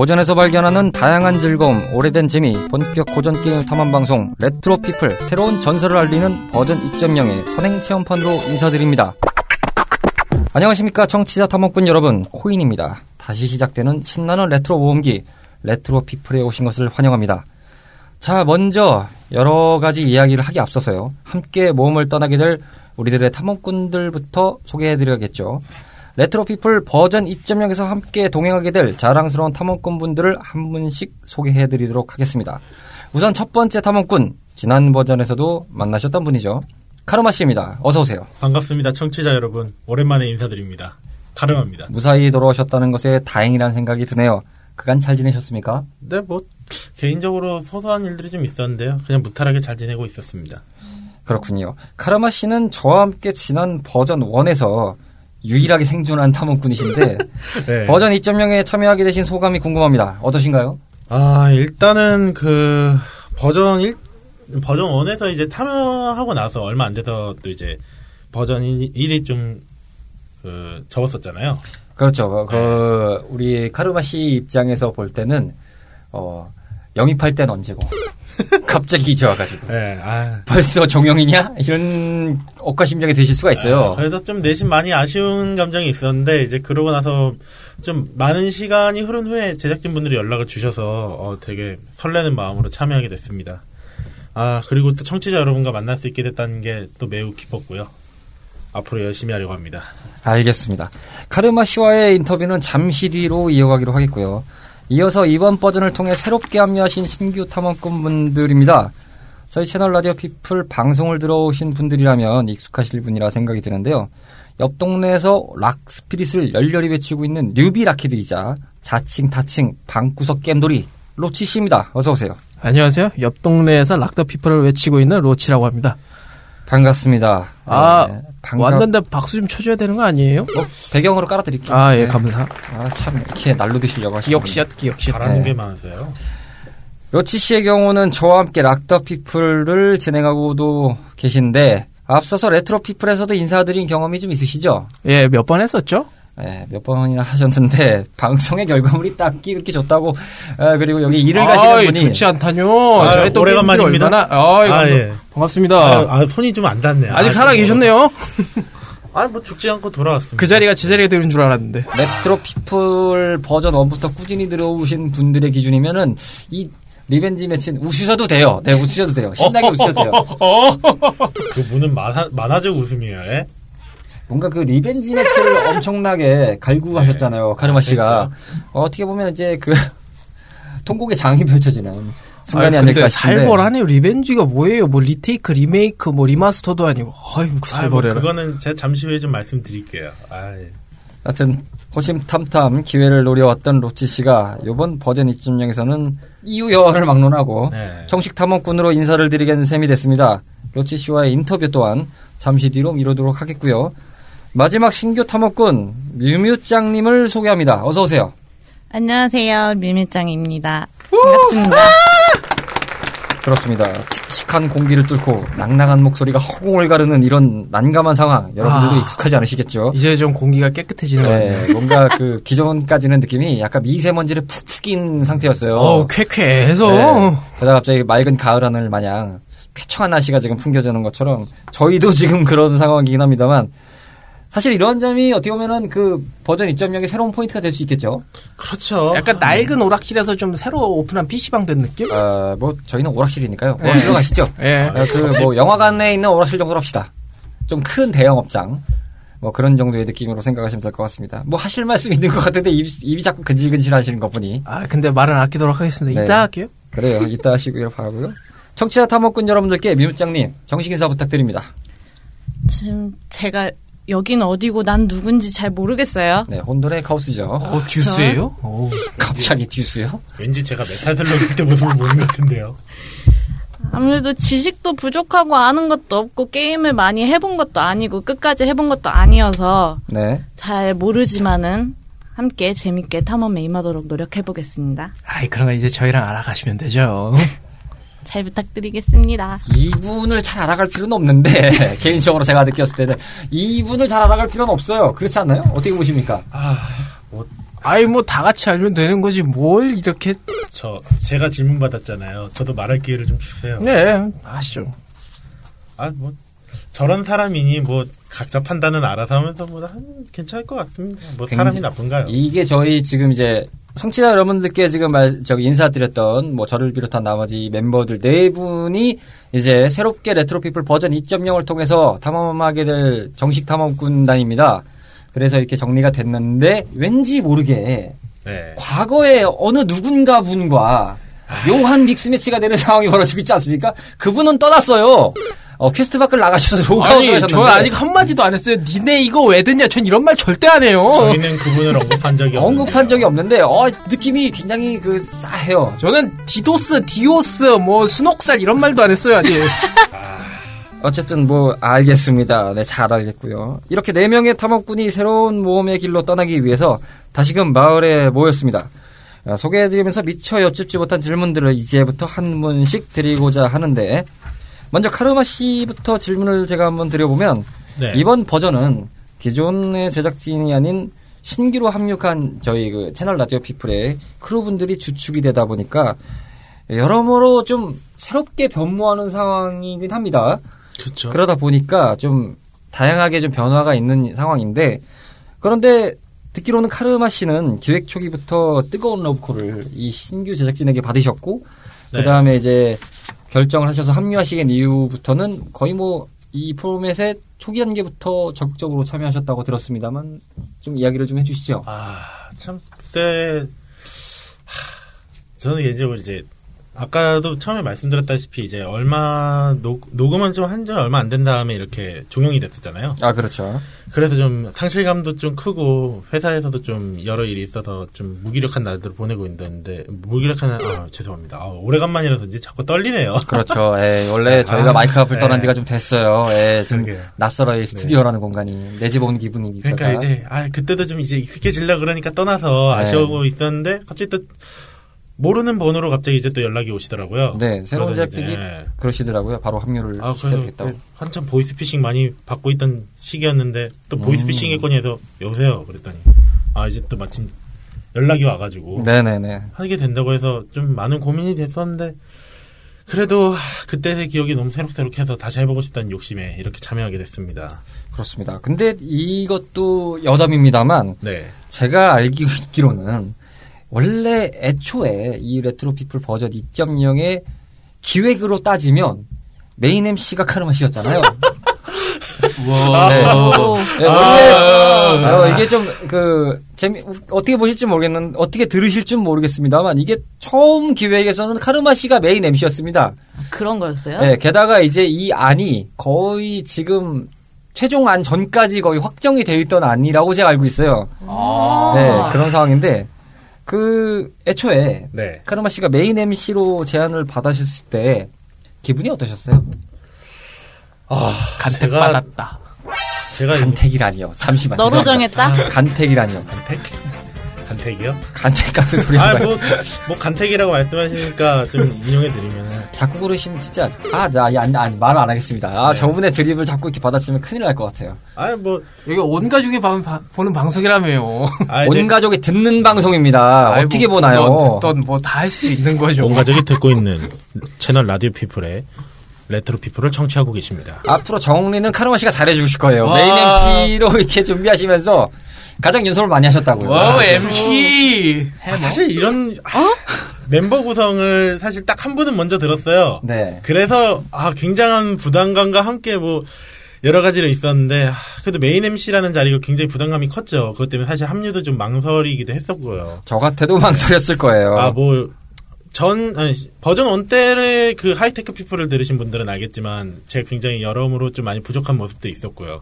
고전에서 발견하는 다양한 즐거움, 오래된 재미, 본격 고전 게임 탐험 방송 레트로 피플 새로운 전설을 알리는 버전 2.0의 선행 체험판으로 인사드립니다. 안녕하십니까 청취자 탐험꾼 여러분 코인입니다. 다시 시작되는 신나는 레트로 모험기 레트로 피플에 오신 것을 환영합니다. 자 먼저 여러 가지 이야기를 하기 앞서서요 함께 모험을 떠나게 될 우리들의 탐험꾼들부터 소개해드려야겠죠. 레트로 피플 버전 2.0에서 함께 동행하게 될 자랑스러운 탐험꾼 분들을 한 분씩 소개해드리도록 하겠습니다. 우선 첫 번째 탐험꾼 지난 버전에서도 만나셨던 분이죠. 카르마 씨입니다. 어서 오세요. 반갑습니다. 청취자 여러분. 오랜만에 인사드립니다. 카르마입니다. 무사히 돌아오셨다는 것에 다행이라는 생각이 드네요. 그간 잘 지내셨습니까? 네, 뭐 개인적으로 소소한 일들이 좀 있었는데요. 그냥 무탈하게 잘 지내고 있었습니다. 그렇군요. 카르마 씨는 저와 함께 지난 버전 1에서 유일하게 생존한 탐험꾼이신데 네. 버전 2.0에 참여하게 되신 소감이 궁금합니다. 어떠신가요? 아, 일단은 그 버전 1 버전 1에서 이제 참여하고 나서 얼마 안 돼서 또 이제 버전 1이 좀 그, 접었었잖아요. 그렇죠. 그 우리 카르마 씨 입장에서 볼 때는 어 영입할 땐 언제고 갑자기 이제 와가지고 네, 아. 벌써 종영이냐 이런 억가심정이 드실 수가 있어요. 아, 그래서 좀 내심 많이 아쉬운 감정이 있었는데 이제 그러고 나서 좀 많은 시간이 흐른 후에 제작진분들이 연락을 주셔서 어, 되게 설레는 마음으로 참여하게 됐습니다. 아 그리고 또 청취자 여러분과 만날 수 있게 됐다는 게 또 매우 기뻤고요. 앞으로 열심히 하려고 합니다. 알겠습니다. 카르마 씨와의 인터뷰는 잠시 뒤로 이어가기로 하겠고요. 이어서 이번 버전을 통해 새롭게 합류하신 신규 탐험꾼 분들입니다. 저희 채널 라디오 피플 방송을 들어오신 분들이라면 익숙하실 분이라 생각이 드는데요. 옆 동네에서 rock spirit을 열렬히 외치고 있는 newbie rock kid이자 자칭 타칭 방구석 겜돌이 로치 씨입니다. 어서 오세요. 안녕하세요. 옆 동네에서 락 더 피플을 외치고 있는 로치라고 합니다. 반갑습니다. 아, 네, 반갑- 왔는데 박수 좀 쳐줘야 되는 거 아니에요? 어, 배경으로 깔아드릴게요. 아, 예, 네. 감사. 아, 참, 이렇게 날로 드시려고 하시는 기억샷, 기억샷. 잘하는 네. 게 많으세요. 로치 씨의 경우는 저와 함께 락더 피플을 진행하고도 계신데 앞서서 레트로 피플에서도 인사드린 경험이 좀 있으시죠? 예, 몇 번 했었죠? 네, 몇 번이나 하셨는데 방송의 결과물이 딱히 그렇게 좋다고 아, 그리고 여기 일을 가시는 아이, 분이 좋지 않다뇨. 아유, 저희 또 오래간만입니다. 얼마나, 아이, 아, 감사- 예. 반갑습니다. 아, 아, 손이 좀 안 닿네요. 아직 아, 살아 좀 계셨네요. 아, 뭐 죽지 않고 돌아왔습니다. 그 자리가 제 자리가 되는 줄 알았는데. 레트로 피플 버전 1부터 꾸준히 들어오신 분들의 기준이면은 이 revenge match는 웃으셔도 돼요. 네, 웃으셔도 돼요. 신나게 웃으셔도 돼요. 그 문은 많아, 많아져 웃음이에요. 예? 뭔가 그 revenge match를 엄청나게 갈구하셨잖아요. 카르마 씨가. 그렇죠. 어, 어떻게 보면 이제 그 통곡의 장이 펼쳐지는 순간이 아이, 아닐까 싶은데. 살벌하네요. revenge가 뭐예요? 뭐 retake, 리메이크, 뭐 remaster도 아니고. 아유, 아, 뭐 살벌해라. 그거는 제가 잠시 후에 좀 말씀드릴게요. 아, 예. 하여튼 호심탐탐 기회를 노려왔던 로치 씨가 이번 버전 2.0에서는 이유 여하를 막론하고 네. 정식 탐험꾼으로 인사를 드리겠는 셈이 됐습니다. 로치 씨와의 인터뷰 또한 잠시 뒤로 미루도록 하겠고요. 마지막 신규 탐험꾼 뮤뮤짱님을 소개합니다. 어서 오세요. 안녕하세요. 밀밀장입니다. 반갑습니다. 그렇습니다. 칙칙한 공기를 뚫고 낭낭한 목소리가 허공을 가르는 이런 난감한 상황 여러분들도 아. 익숙하지 않으시겠죠? 이제 좀 공기가 깨끗해지는. 네, 뭔가 그 기존까지는 느낌이 약간 미세먼지를 푹낀 상태였어요. 어우, 쾌쾌해서. 네. 게다가 갑자기 맑은 가을 하늘 마냥 쾌청한 날씨가 지금 풍겨지는 것처럼 저희도 지금 그런 상황이긴 합니다만 사실 이런 점이 어떻게 보면은 그 버전 2.0의 새로운 포인트가 될 수 있겠죠. 그렇죠. 약간 낡은 오락실에서 좀 새로 오픈한 PC방 된 느낌? 어, 뭐 저희는 오락실이니까요. 네. 오락실로 가시죠. 예. 그뭐 영화관에 있는 오락실 정도로 합시다. 좀 큰 대형 업장. 뭐 그런 정도의 느낌으로 생각하시면 될 것 같습니다. 뭐 하실 말씀 있는 것 같은데 입, 입이 자꾸 근질근질 하시는 것 보니. 아, 근데 말은 아끼도록 하겠습니다. 네. 이따 할게요. 그래요. 이따 하시고요. 바라고요. 청취자 탐험꾼 여러분들께 미무장님 정식 인사 부탁드립니다. 지금 제가 여긴 어디고 난 누군지 잘 모르겠어요. 네, 혼돈의 카오스죠. 어, 듀스예요? 오. 갑자기 듀스요? 왠지 제가 메탈 슬러그 때 모습을 보는 것 같은데요. 아무래도 지식도 부족하고 아는 것도 없고 게임을 많이 해본 것도 아니고 끝까지 해본 것도 아니어서 네. 잘 모르지만은 함께 재밌게 탐험에 임하도록 노력해보겠습니다. 아이, 그런 거 이제 저희랑 알아가시면 되죠. 잘 부탁드리겠습니다. 이분을 잘 알아갈 필요는 없는데 개인적으로 제가 느꼈을 때는 이분을 잘 알아갈 필요는 없어요. 그렇지 않나요? 어떻게 보십니까? 아, 뭐, 아이 뭐 다 같이 알면 되는 거지 뭘 이렇게 저 제가 질문 받았잖아요. 저도 말할 기회를 좀 주세요. 네 아시죠 아 뭐 저런 사람이니 뭐 각자 판단은 알아서 하면서 뭐 한- 괜찮을 것 같습니다. 뭐 사람이 나쁜가요? 이게 저희 지금 이제 성취자 여러분들께 지금 말, 저기 인사드렸던 뭐 저를 비롯한 나머지 멤버들 네 분이 이제 새롭게 레트로피플 버전 2.0을 통해서 탐험하게 될 정식 탐험군단입니다. 그래서 이렇게 정리가 됐는데 왠지 모르게 네. 과거에 어느 누군가 분과 묘한 mix match가 되는 상황이 벌어지고 있지 않습니까? 그분은 떠났어요. 어, 퀘스트 밖을 나가셔서 로그아웃을 아니 하셨는데 저 아직 한마디도 안 했어요 니네 이거 왜 듣냐 전 이런 말 절대 안 해요 저희는 그분을 언급한 적이 없는데 언급한 적이 없는데 어, 느낌이 굉장히 그 싸해요. 저는 아디오스 아디오스 뭐 순옥살 이런 말도 안 했어요 아직 어쨌든 뭐 알겠습니다. 네, 잘 알겠고요. 이렇게 네 명의 탐험꾼이 새로운 모험의 길로 떠나기 위해서 다시금 마을에 모였습니다. 아, 소개해드리면서 미처 여쭙지 못한 질문들을 이제부터 한 분씩 드리고자 하는데 먼저 카르마 씨부터 질문을 제가 한번 드려보면 네. 이번 버전은 기존의 제작진이 아닌 신규로 합류한 저희 그 채널 라디오 피플의 크루분들이 주축이 되다 보니까 여러모로 좀 새롭게 변모하는 상황이긴 합니다. 그렇죠. 그러다 보니까 좀 다양하게 좀 변화가 있는 상황인데 그런데 듣기로는 카르마 씨는 기획 초기부터 뜨거운 러브콜을 이 신규 제작진에게 받으셨고 네. 그다음에 이제 결정을 하셔서 합류하시긴 이후부터는 거의 뭐이 포맷의 초기 단계부터 적극적으로 참여하셨다고 들었습니다만 좀 이야기를 좀 해주시죠. 아, 참, 그때, 하, 저는 개인적으로 이제, 아까도 처음에 말씀드렸다시피 이제 얼마, 녹, 녹음은 좀 한 지 얼마 안 된 다음에 이렇게 종영이 됐었잖아요. 아 그렇죠. 그래서 좀 상실감도 좀 크고, 회사에서도 좀 여러 일이 있어서 좀 무기력한 날들을 보내고 있는데, 무기력한, 날- 아, 죄송합니다. 아, 오래간만이라서 이제 자꾸 떨리네요. 그렇죠. 예, 원래 저희가 아, 마이크 앞을 떠난 네. 지가 좀 됐어요. 예, 좀 그러게요. 낯설어요. 스튜디오라는 공간이 내 집 온 기분이니까. 그러니까 이제, 아, 그때도 좀 이제 익숙해지려 그러니까 떠나서 네. 아쉬워하고 있었는데, 갑자기 또, 모르는 번호로 갑자기 이제 또 연락이 오시더라고요. 네, 새로운 제작진이 이제, 그러시더라고요. 바로 합류를 아, 그래서 되겠다고. 한참 보이스피싱 많이 받고 있던 시기였는데 또 보이스피싱 했거니 해서 여보세요 그랬더니 아 이제 또 마침 연락이 와가지고 네네네. 하게 된다고 해서 좀 많은 고민이 됐었는데 그래도 하, 그때의 기억이 너무 새록새록해서 다시 해보고 싶다는 욕심에 이렇게 참여하게 됐습니다. 그렇습니다. 근데 이것도 여담입니다만 네. 제가 알기 있기로는 원래 애초에 이 레트로 피플 버전 2.0의 기획으로 따지면 main MC가 카르마 씨였잖아요. 네. 오. 네, 원래 어, 이게 좀 그 재미 어떻게 보실지 모르겠는 어떻게 들으실지 모르겠습니다만 이게 처음 기획에서는 카르마 씨가 main MC였습니다. 그런 거였어요? 네, 게다가 이제 이 안이 거의 지금 최종 안 전까지 거의 확정이 돼 있던 안이라고 제가 알고 있어요. 아. 네, 그런 상황인데 그 애초에 네. 카르마 씨가 메인 MC로 제안을 받으셨을 때 기분이 어떠셨어요? 아, 간택 제가- 받았다. 제가 간택이라니요. 잠시만. 너로 죄송합니다. 정했다? 간택이라니요. 간택? 간택이요? 간택 같은 소리 아. 뭐, 뭐 간택이라고 말씀하시니까 좀 인용해드리면 자꾸 그러시면 진짜 아 나 말 안 하겠습니다. 아 네. 저분의 드립을 자꾸 이렇게 받아치면 큰일 날 것 같아요. 아, 뭐, 여기 온 가족이 봐- 봐- 보는 방송이라며요. 아, 이제 온 가족이 듣는 방송입니다. 아이, 어떻게 뭐, 보나요? 뭐 듣던 뭐 다 할 수도 있는 거죠. 온 가족이 듣고 있는 채널 라디오 피플의 레트로 피플을 청취하고 계십니다. 앞으로 정리는 카르마 씨가 잘해주실 거예요. 와. main MC로 이렇게 준비하시면서 가장 연습을 많이 하셨다고요. wow MC 아, 사실 이런 아, 멤버 구성을 사실 딱 한 분은 먼저 들었어요. 네. 그래서 아 굉장한 부담감과 함께 뭐 여러 가지로 있었는데 아, 그래도 main MC라는 자리가 굉장히 부담감이 컸죠. 그것 때문에 사실 합류도 좀 망설이기도 했었고요. 저 같아도 망설였을 거예요. 아 뭐 전 버전 one 때의 그 하이테크 피플을 들으신 분들은 알겠지만 제가 굉장히 여러모로 좀 많이 부족한 모습도 있었고요.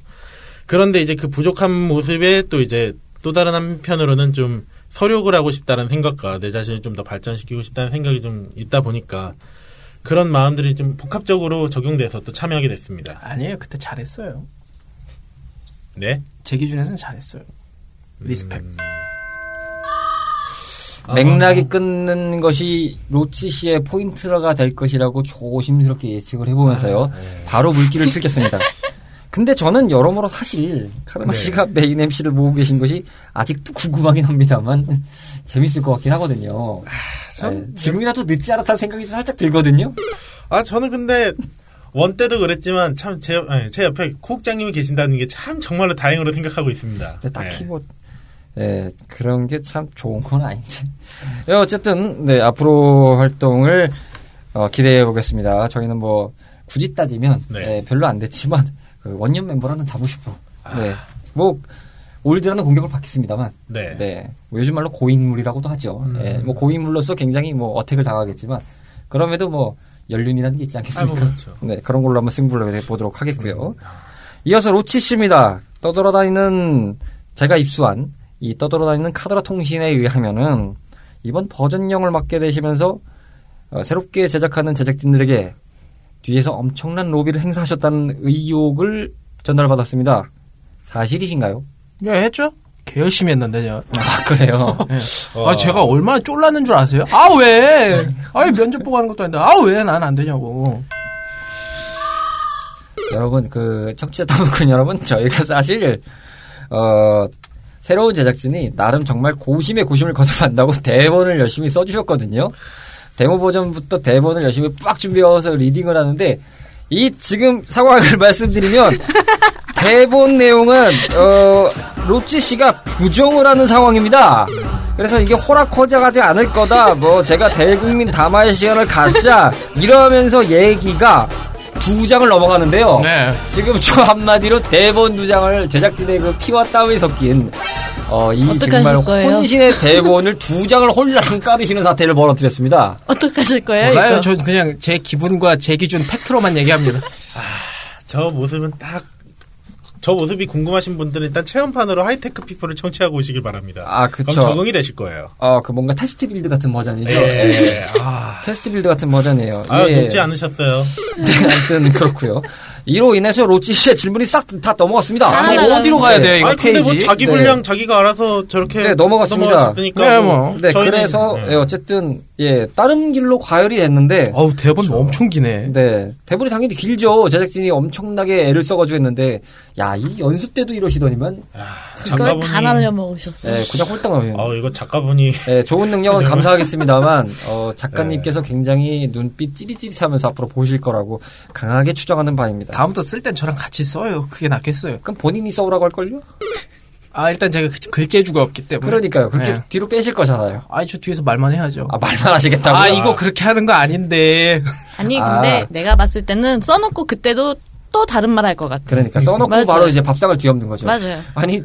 그런데 이제 그 부족한 모습에 또 이제 또 다른 한편으로는 좀 설욕을 하고 싶다는 생각과 내 자신을 좀 더 발전시키고 싶다는 생각이 좀 있다 보니까 그런 마음들이 좀 복합적으로 적용돼서 또 참여하게 됐습니다. 아니에요. 그때 잘했어요. 네. 제 기준에서는 잘했어요. respect. 음. 맥락이 끊는 것이 로치 씨의 포인트가 될 것이라고 조심스럽게 예측을 해보면서요. 네. 바로 물꼬를 틀겠습니다. 근데 저는 여러모로 사실 카르마 네. 씨가 메인 MC를 모으고 계신 것이 아직도 궁금하긴 합니다만 재밌을 것 같긴 하거든요. 참- 네, 지금이라도 늦지 않았다는 생각이 살짝 들거든요. 아 저는 근데 원 때도 그랬지만 참제 제 옆에 코국장님이 계신다는 게 참 정말로 다행으로 생각하고 있습니다. 딱히 네. 뭐 예, 그런 게 참 좋은 건 아닌데. 예, 어쨌든 네 앞으로 활동을 어, 기대해 보겠습니다. 저희는 뭐 굳이 따지면 네. 예, 별로 안 됐지만 그 원년 멤버라는 자부심으로 아. 네. 뭐 올드라는 공격을 받겠습니다만 네. 네. 뭐 요즘 말로 고인물이라고도 하죠. 음. 예, 뭐 고인물로서 굉장히 뭐 어택을 당하겠지만 그럼에도 뭐 연륜이라는 게 있지 아, 않겠습니까? 뭐 그렇죠. 네, 그런 걸로 한번 승부를 해 보도록 하겠고요. 이어서 로치 씨입니다. 떠돌아다니는 제가 입수한 이 떠돌아다니는 카드라 통신에 의하면은 이번 버전령을 맡게 되시면서 어, 새롭게 제작하는 제작진들에게 뒤에서 엄청난 로비를 행사하셨다는 의혹을 전달받았습니다. 사실이신가요? 예, 했죠? 개 열심히 했는데, 요 아 그래요. 어. 아, 제가 얼마나 쫄랐는 줄 아세요? 아, 왜? 아니, 면접 보고 하는 것도 아닌데, 아, 왜 난 안 되냐고. 여러분 그 청취자 다문꾼 여러분 저희가 사실 어 새로운 제작진이 나름 정말 고심의 고심을 거듭한다고 대본을 열심히 써주셨거든요. 데모 버전부터 대본을 열심히 빡 준비해서 리딩을 하는데 이 지금 상황을 말씀드리면 대본 내용은 어 로치 씨가 부정을 하는 상황입니다. 그래서 이게 호락호락하지 않을 거다. 뭐 제가 대국민 담화의 시간을 갖자 이러면서 얘기가 두 장을 넘어가는데요. 네. 지금 저 한마디로 대본 두 장을 제작진의 그 피와 땀이 섞인 어, 이 정말 거예요? 혼신의 대본을 두 장을 홀랑 까드시는 사태를 벌어뜨렸습니다. 어떡하실 거예요, 몰라요. 이거? 전 그냥 제 기분과 제 기준 fact로만 얘기합니다. 저 모습은 딱 저 모습이 궁금하신 분들은 일단 체험판으로 하이테크 피플을 청취하고 오시길 바랍니다. 아, 그럼 그쵸. 적응이 되실 거예요. 어, 그 뭔가 test build 같은 버전이죠. 예. 아, test build 같은 버전이에요. 아 예. 녹지 않으셨어요. 네, 아무튼 그렇고요. 이로 인해서 로치 씨의 질문이 싹 다 넘어갔습니다. 아, 저 네. 어디로 가야 돼요, 이거 아니 근데 페이지? 뭐 자기 네. 분량 자기가 알아서 저렇게 네, 넘어갔습니다. 넘어갔으니까 네, 뭐. 네, 저희는- 그래서 네. 예, 어쨌든 예 다른 길로 과열이 됐는데 어우, 대본 엄청 기네. 네 대본이 당연히 길죠. 제작진이 엄청나게 애를 써가지고 했는데 야 이 연습 때도 이러시더니만 그걸 다 날려 먹으셨어요. 예, 그냥 홀딱 나오요. 아 이거 작가분이 예, 좋은 능력은 감사하겠습니다만 어, 작가님께서 굉장히 눈빛 찌릿찌릿하면서 앞으로 보실 거라고 강하게 추정하는 바입니다. 다음부터 쓸 땐 저랑 같이 써요. 그게 낫겠어요. 그럼 본인이 써오라고 할걸요? 아, 일단 제가 그- 글재주가 없기 때문에. 그러니까요. 그렇게 네. 뒤로 빼실 거잖아요. 아니, 저 뒤에서 말만 해야죠. 아 말만 하시겠다고요? 아, 이거 그렇게 하는 거 아닌데. 아니, 아. 근데 내가 봤을 때는 써놓고 그때도 또 다른 말 할 것 같아. 그러니까 써놓고 맞아요. 바로 이제 밥상을 뒤엎는 거죠. 맞아요. 아니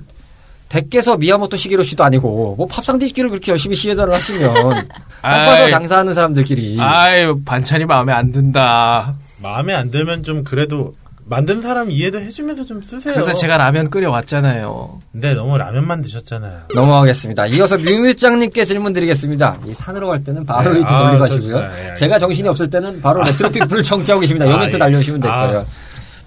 댁께서 미야모토 시게로 씨도 아니고 뭐 밥상 뒤집기를 그렇게 열심히 시혜자를 하시면 아이. 장사하는 사람들끼리 아유, 반찬이 마음에 안 든다. 마음에 안 들면 좀 그래도 만든 사람 이해도 해주면서 좀 쓰세요. 그래서 제가 라면 끓여왔잖아요. 근데 너무 라면만 드셨잖아요. 넘어가겠습니다. 이어서 뮤뮤짱님께 질문 드리겠습니다. 이 산으로 갈 때는 바로 네, 이렇게 아, 돌려가시고요. 저- 네, 네, 제가 정신이 없을 때는 바로 레트로피플을 청취하고 계십니다. 요 아, 멘트 예. 날려주시면 될 아. 거예요.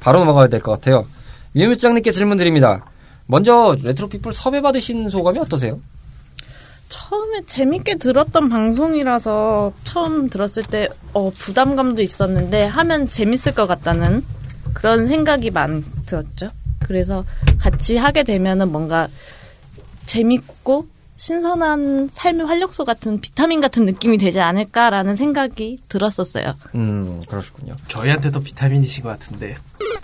바로 넘어가야 될 것 같아요. 뮤뮤짱님께 질문 드립니다. 먼저 레트로피플 섭외 받으신 소감이 어떠세요? 처음에 재밌게 들었던 방송이라서 처음 들었을 때 어, 부담감도 있었는데 하면 재밌을 것 같다는 그런 생각이 많이 들었죠. 그래서 같이 하게 되면은 뭔가 재밌고 신선한 삶의 활력소 같은 비타민 같은 느낌이 되지 않을까라는 생각이 들었었어요. 음, 그러시군요. 저희한테도 비타민이신 것 같은데.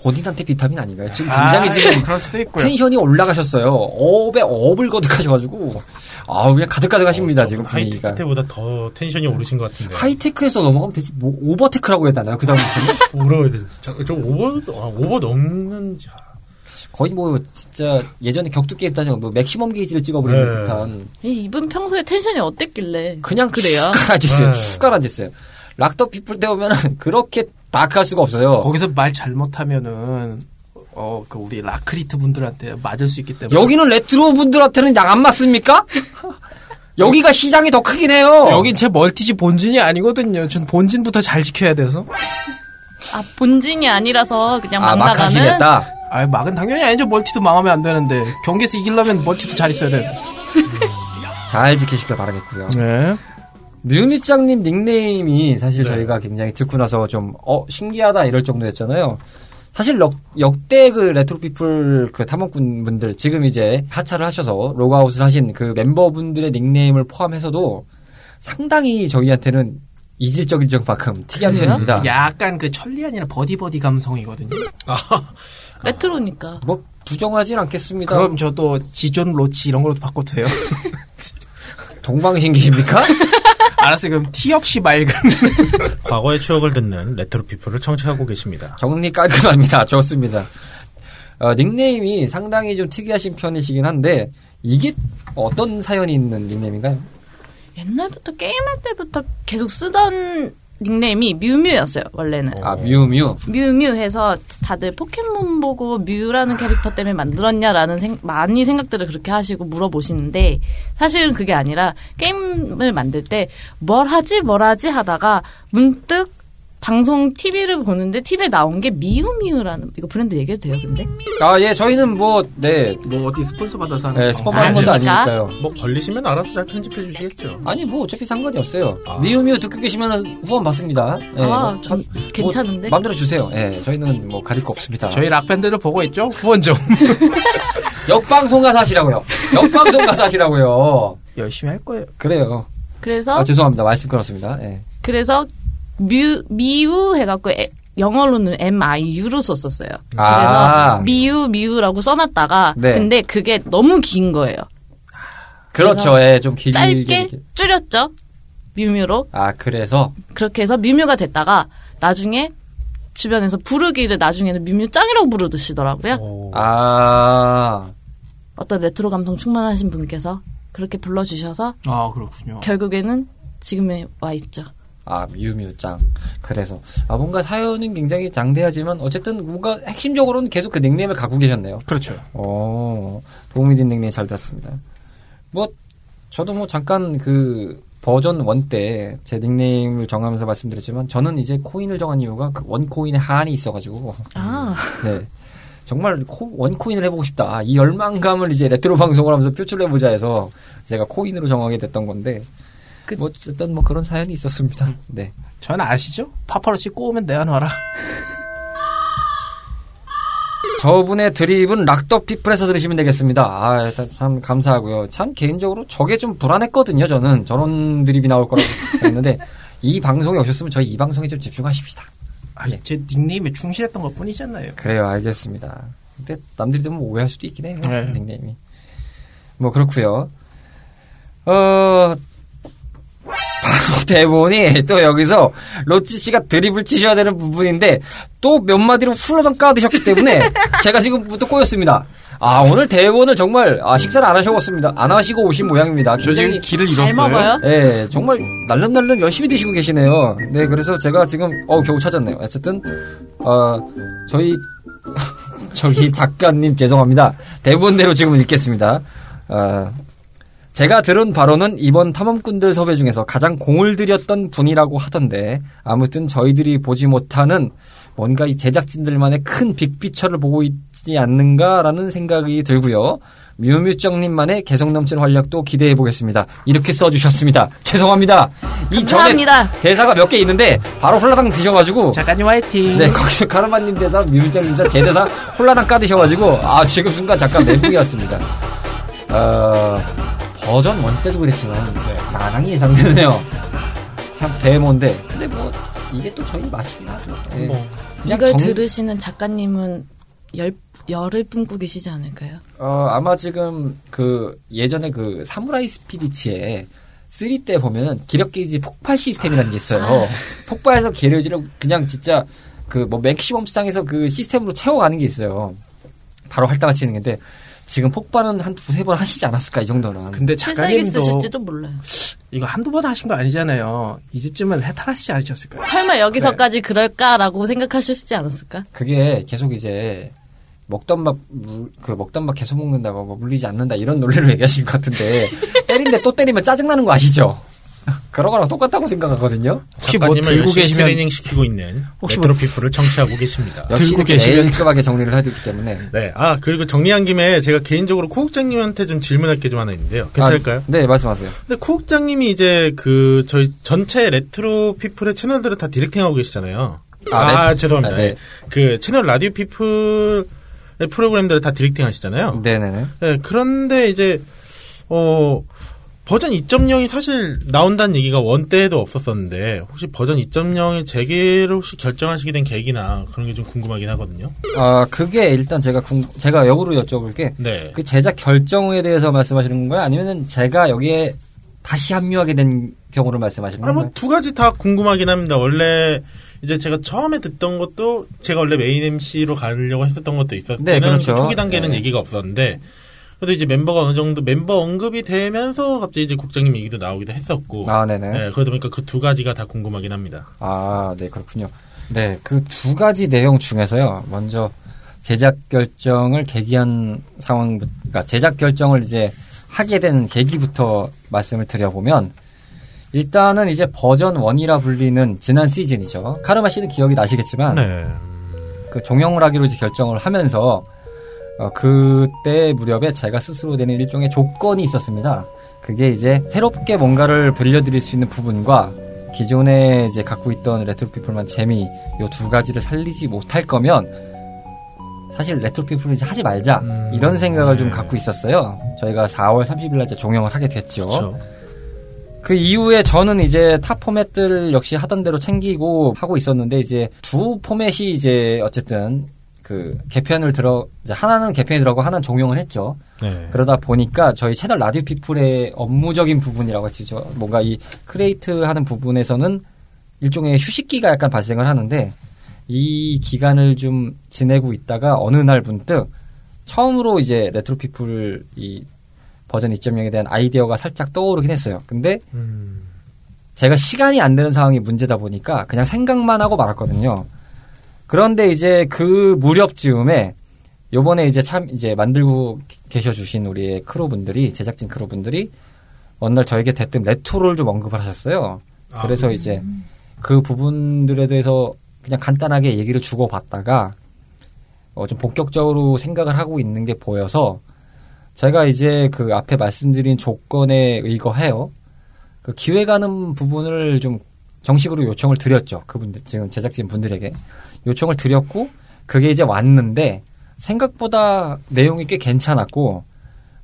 본인한테 비타민 아닌가요? 지금 굉장히 아, 지금 그럴 수도 있고요. 텐션이 올라가셨어요. up에 up을 거듭하셔가지고 아우 그냥 가득가득 하십니다 지금 분위기가. 하이테크보다 더 tension이 오르신 것 같은데. 하이테크에서 넘어가면 되지 뭐 over tech라고 해야 되나요? 그 다음부터는 뭐라고 해야 되지? 자, 좀 오버, 아, 오버 넘는, 자, 거의 뭐 진짜 예전에 격투 게임 따지면 뭐 maximum 게이지를 찍어버리는 네. 듯한 이 이분 평소에 tension이 어땠길래 그냥 그래요? 숟가락짓어요. 네. 숟가락짓어요. 락더 피플 때 오면은 그렇게 dark할 수가 없어요. 거기서 말 잘못하면은, 어, 그 우리 라크리트 분들한테 맞을 수 있기 때문에. 여기는 레트로 분들한테는 양 안 맞습니까? 여기가 시장이 더 크긴 해요. 여긴 제 multi지 본진이 아니거든요. 전 본진부터 잘 지켜야 돼서. 아 본진이 아니라서 그냥 아, 막막 나가는 하시겠다. 아, 막은 당연히 아니죠. multi도 망하면 안 되는데. 경기에서 이기려면 multi도 잘 있어야 돼. 잘 지키시길 바라겠고요. 네. 뮤뮤짱님 닉네임이 사실 네. 저희가 굉장히 듣고 나서 좀, 어, 신기하다 이럴 정도였잖아요. 사실 역, 역대 그 레트로 피플 그 탐험군 분들 지금 이제 하차를 하셔서 로그아웃을 하신 그 멤버분들의 닉네임을 포함해서도 상당히 저희한테는 이질적일 정만큼 특이한 그래요? 편입니다. 약간 그 천리안이나 버디버디 감성이거든요. 레트로니까. 뭐 부정하진 않겠습니다. 그럼 저도 지존 로치 이런 걸로 바꿔주세요. 동방신기입니까? 알았어요. 그럼 티 없이 맑은. 과거의 추억을 듣는 레트로 피플을 청취하고 계십니다. 정리 깔끔합니다. 좋습니다. 어, 닉네임이 상당히 좀 특이하신 편이시긴 한데 이게 어떤 사연이 있는 닉네임인가요? 옛날부터 게임할 때부터 계속 쓰던 닉네임이 뮤뮤였어요, 원래는. 아 뮤뮤. 뮤뮤 해서 다들 포켓몬 보고 뮤라는 캐릭터 때문에 만들었냐라는 생- 많이 생각들을 그렇게 하시고 물어보시는데 사실은 그게 아니라 게임을 만들 때 뭘 하지 뭘 하지 하다가 문득 방송 TV를 보는데 TV에 나온 게 미우미우라는 이거 브랜드 얘기해도 돼요, 근데? 아 예 저희는 뭐 네 뭐 어디 스폰서 받아서 하는 네, 방송. 스폰 받는 것도? 아니니까요. 뭐 걸리시면 알아서 잘 편집해 주시겠죠. 아니 뭐 어차피 상관이 없어요. 아. 미우미우 듣고 계시면 후원 받습니다. 예, 아, 뭐좀 괜찮은데? 뭐 마음대로 주세요. 예, 저희는 뭐 가릴 거 없습니다. 저희 락밴드를 보고 있죠? 후원 좀. 역방송 가서 하시라고요. 역방송 가서 하시라고요. 열심히 할 거예요. 그래요. 그래서 아, 죄송합니다. 말씀 끊었습니다. 예. 그래서 뮤 미우 해갖고 에- 영어로는 MIU로 썼었어요. 아. 그래서 미우 미우라고 써놨다가 네. 근데 그게 너무 긴 거예요. 그렇죠. 예, 좀 길게. 짧게. 줄였죠. 뮤뮤로 아, 그래서 그렇게 해서 뮤뮤가 됐다가 나중에 주변에서 부르기를 나중에는 뮤뮤 짱이라고 부르시더라고요. 오. 아, 어떤 레트로 감성 충만하신 분께서 그렇게 불러주셔서 아, 그렇군요. 결국에는 지금에 와 있죠. 아, 미우미우짱. 그래서 아 뭔가 사연은 굉장히 장대하지만 어쨌든 뭔가 핵심적으로는 계속 그 닉네임을 갖고 계셨네요. 그렇죠. 어, 도움이 된 닉네임 잘 됐습니다. 뭐, 저도 뭐 잠깐 그 버전 1 때 제 닉네임을 정하면서 말씀드렸지만 저는 이제 코인을 정한 이유가 그 one coin에 한이 있어가지고, 아 네. 정말 코- one coin을 해보고 싶다. 이 열망감을 이제 레트로 방송을 하면서 표출해보자 해서 제가 코인으로 정하게 됐던 건데, 그- 뭐, 어쨌든 뭐 그런 사연이 있었습니다. 네. 저는 아시죠? 파파로치 꼬우면 내놔라. 저분의 드립은 락더 피플에서 들으시면 되겠습니다. 아, 일단 참 감사하고요. 참 개인적으로 저게 좀 불안했거든요. 저는 저런 드립이 나올 거라고 했는데 이 방송에 오셨으면 저희 이 방송에 좀 집중하십시다. 아, 제 닉네임에 충실했던 것 뿐이잖아요. 그래요, 알겠습니다. 근데 남들이 들으면 오해할 수도 있긴 해요. 네. 닉네임이. 뭐 그렇고요. 어. 바로 대본이 또 여기서 로치 씨가 드립을 치셔야 되는 부분인데 또 몇 마디로 훌러덩 까드셨기 때문에 제가 지금부터 꼬였습니다. 아 오늘 대본을 정말 아, 식사를 안 하셔봤습니다. 안 하시고 오신 모양입니다. 저 지금 굉장히 길을 잘 잃었어요. 예, 정말 날름날름 열심히 드시고 계시네요. 네, 그래서 제가 지금 어 겨우 찾았네요. 어쨌든 어 저희 저기 작가님 죄송합니다. 대본대로 지금 읽겠습니다. 어, 제가 들은 바로는 이번 탐험꾼들 섭외 중에서 가장 공을 들였던 분이라고 하던데 아무튼 저희들이 보지 못하는 뭔가 이 제작진들만의 큰 빅피처를 보고 있지 않는가라는 생각이 들고요. 뮤뮤정님만의 개성 넘치는 활약도 기대해 보겠습니다. 이렇게 써주셨습니다. 죄송합니다. 이 전에 감사합니다. 대사가 몇 개 있는데 바로 홀라당 드셔가지고 작가님 화이팅. 네, 거기서 카르마님 대사, 뮤장님 대사, 제 대사 홀라당 까드셔가지고, 아, 지금 순간 잠깐 멘붕이었습니다. 어, 버전 1 때도 그랬지만, 나랑이 예상되네요. 참, 데모인데. 근데 뭐, 이게 또 저희 맛이긴 하죠. 예. 뭐 그냥 이걸 정- 들으시는 작가님은 열 열을 뿜고 계시지 않을까요? 어, 아마 지금 그 예전에 그 사무라이 스피리츠에 3 때 보면은 기력 게이지 폭발 시스템이라는 게 있어요. 폭발해서 게려지를 그냥 진짜 그 뭐 맥시멈 수상에서 그 시스템으로 채워가는 게 있어요. 바로 할당을 치는 건데 지금 폭발은 한 두세 번 하시지 않았을까 이 정도는. 근데 작가님도 쓰실지도 몰라요. 이거 한두 번 하신 거 아니잖아요. 이제쯤은 해탈하시지 않으셨을까요? 설마 여기서까지 그럴까라고 생각하셨지 않았을까? 그게 계속 이제 먹던 밥, 물- 그 먹던 밥 계속 먹는다고 뭐 물리지 않는다 이런 논리로 얘기하시는 것 같은데 때린데 또 때리면 짜증나는 거 아시죠? 그런 거랑 똑같다고 생각하거든요. 혹시 뭐 작가님을 듣고 계시면 트레이닝 시키고 있는 혹시 뭐- 레트로 피플을 청취하고 계십니다. 듣고 계시면- 꼼꼼하게 정리를 해드리기 때문에. 네. 아, 그리고 정리한 김에 제가 개인적으로 코국장님한테 좀 질문할 게 좀 하나 있는데요. 괜찮을까요? 아, 네, 말씀하세요. 근데 코국장님이 이제 그 저희 전체 레트로 피플의 채널들을 다 directing하고 계시잖아요. 아, 네. 죄송합니다. 아, 네. 그 채널 라디오 피플의 프로그램들을 다 directing 하시잖아요. 네네네. 네, 그런데 이제 어 버전 2.0이 사실 나온다는 얘기가 원 때에도 없었었는데 혹시 버전 2.0의 재개를 혹시 결정하시게 된 계기나 그런 게 좀 궁금하긴 하거든요. 아, 그게 일단 제가 궁, 제가 역으로 여쭤볼게. 네. 그 제작 결정에 대해서 말씀하시는 건가요? 아니면 제가 여기에 다시 합류하게 된 경우를 말씀하시는 아, 건가요? 뭐두 가지 다 궁금하긴 합니다. 원래 이제 제가 처음에 듣던 것도 제가 원래 메인 MC로 가려고 했었던 것도 있었을 네, 그렇죠. 그 초기 단계는 네. 얘기가 없었는데 그래도 이제 멤버가 어느 정도 멤버 언급이 되면서 갑자기 이제 국장님 얘기도 나오기도 했었고 아, 네네. 네, 그러다 보니까 그 두 가지가 다 궁금하긴 합니다. 아, 네, 그렇군요. 네, 그 두 가지 내용 중에서요. 먼저 제작 결정을 계기한 상황, 그러니까 제작 결정을 이제 하게 된 계기부터 말씀을 드려보면 일단은 이제 버전 1이라 불리는 지난 시즌이죠. 카르마 씨는 기억이 나시겠지만 네. 그 종영을 하기로 이제 결정을 하면서 어, 그때 무렵에 제가 스스로 두는 일종의 조건이 있었습니다. 그게 이제 새롭게 뭔가를 들려드릴 수 있는 부분과 기존에 이제 갖고 있던 레트로 피플만 재미 요 두 가지를 살리지 못할 거면 사실 레트로 피플을 이제 하지 말자 음, 이런 생각을 좀 네. 갖고 있었어요. 저희가 4월 30일 날 이제 종영을 하게 됐죠. 그렇죠. 그 이후에 저는 이제 타 포맷들 역시 하던 대로 챙기고 하고 있었는데 이제 두 포맷이 이제 어쨌든 그 개편을 들어 이제 하나는 개편이 들어가고 하나는 종영을 했죠. 네. 그러다 보니까 저희 채널 라디오 피플의 업무적인 부분이라고 하시죠. 뭔가 이 create 하는 부분에서는 일종의 휴식기가 약간 발생을 하는데 이 기간을 좀 지내고 있다가 어느 날 문득 처음으로 이제 레트로 피플 이 버전 2.0에 대한 아이디어가 살짝 떠오르긴 했어요. 근데 음, 제가 시간이 안 되는 상황이 문제다 보니까 그냥 생각만 하고 말았거든요. 그런데 이제 그 무렵쯤에 요번에 이제 참 이제 만들고 계셔 주신 우리의 크루분들이 제작진 크루분들이 어느 날 저에게 대뜸 레트로를 좀 언급을 하셨어요. 아, 그래서 이제 그 부분들에 대해서 그냥 간단하게 얘기를 주고 받다가 어, 좀 본격적으로 생각을 하고 있는 게 보여서 제가 이제 그 앞에 말씀드린 조건에 의거해요. 그 기획하는 부분을 좀 정식으로 요청을 드렸죠. 그분들, 지금 제작진 분들에게. 요청을 드렸고, 그게 이제 왔는데, 생각보다 내용이 꽤 괜찮았고,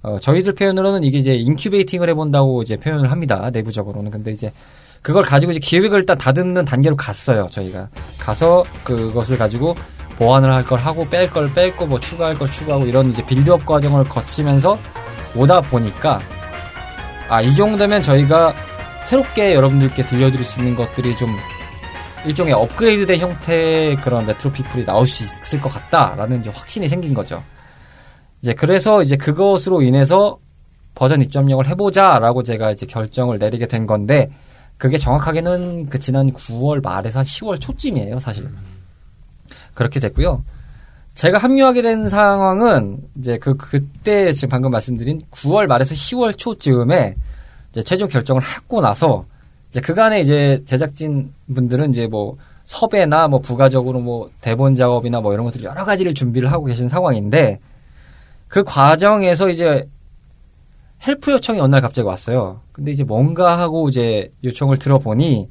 어, 저희들 표현으로는 이게 이제 incubating을 해본다고 이제 표현을 합니다. 내부적으로는. 근데 이제 그걸 가지고 이제 기획을 일단 다듬는 단계로 갔어요. 저희가. 가서 그것을 가지고 보완을 할 걸 하고 뺄 걸 빼고 뭐 추가할 걸 추가하고 이런 이제 빌드업 과정을 거치면서 오다 보니까 아, 이 정도면 저희가 새롭게 여러분들께 들려드릴 수 있는 것들이 좀 일종의 업그레이드된 형태의 그런 레트로 피플이 나올 수 있을 것 같다라는 이제 확신이 생긴 거죠. 이제 그래서 이제 그것으로 인해서 버전 2.0을 해보자라고 제가 이제 결정을 내리게 된 건데 그게 정확하게는 그 지난 9월 말에서 한 10월 초쯤이에요, 사실. 그렇게 됐고요. 제가 합류하게 된 상황은 이제 그 그때 지금 방금 말씀드린 9월 말에서 10월 초쯤에 이제 최종 결정을 하고 나서 이제 그간에 이제 제작진 분들은 이제 뭐 섭외나 뭐 부가적으로 뭐 대본 작업이나 뭐 이런 것들 여러 가지를 준비를 하고 계신 상황인데 그 과정에서 이제 help 요청이 어느 날 갑자기 왔어요. 근데 이제 뭔가 하고 이제 요청을 들어보니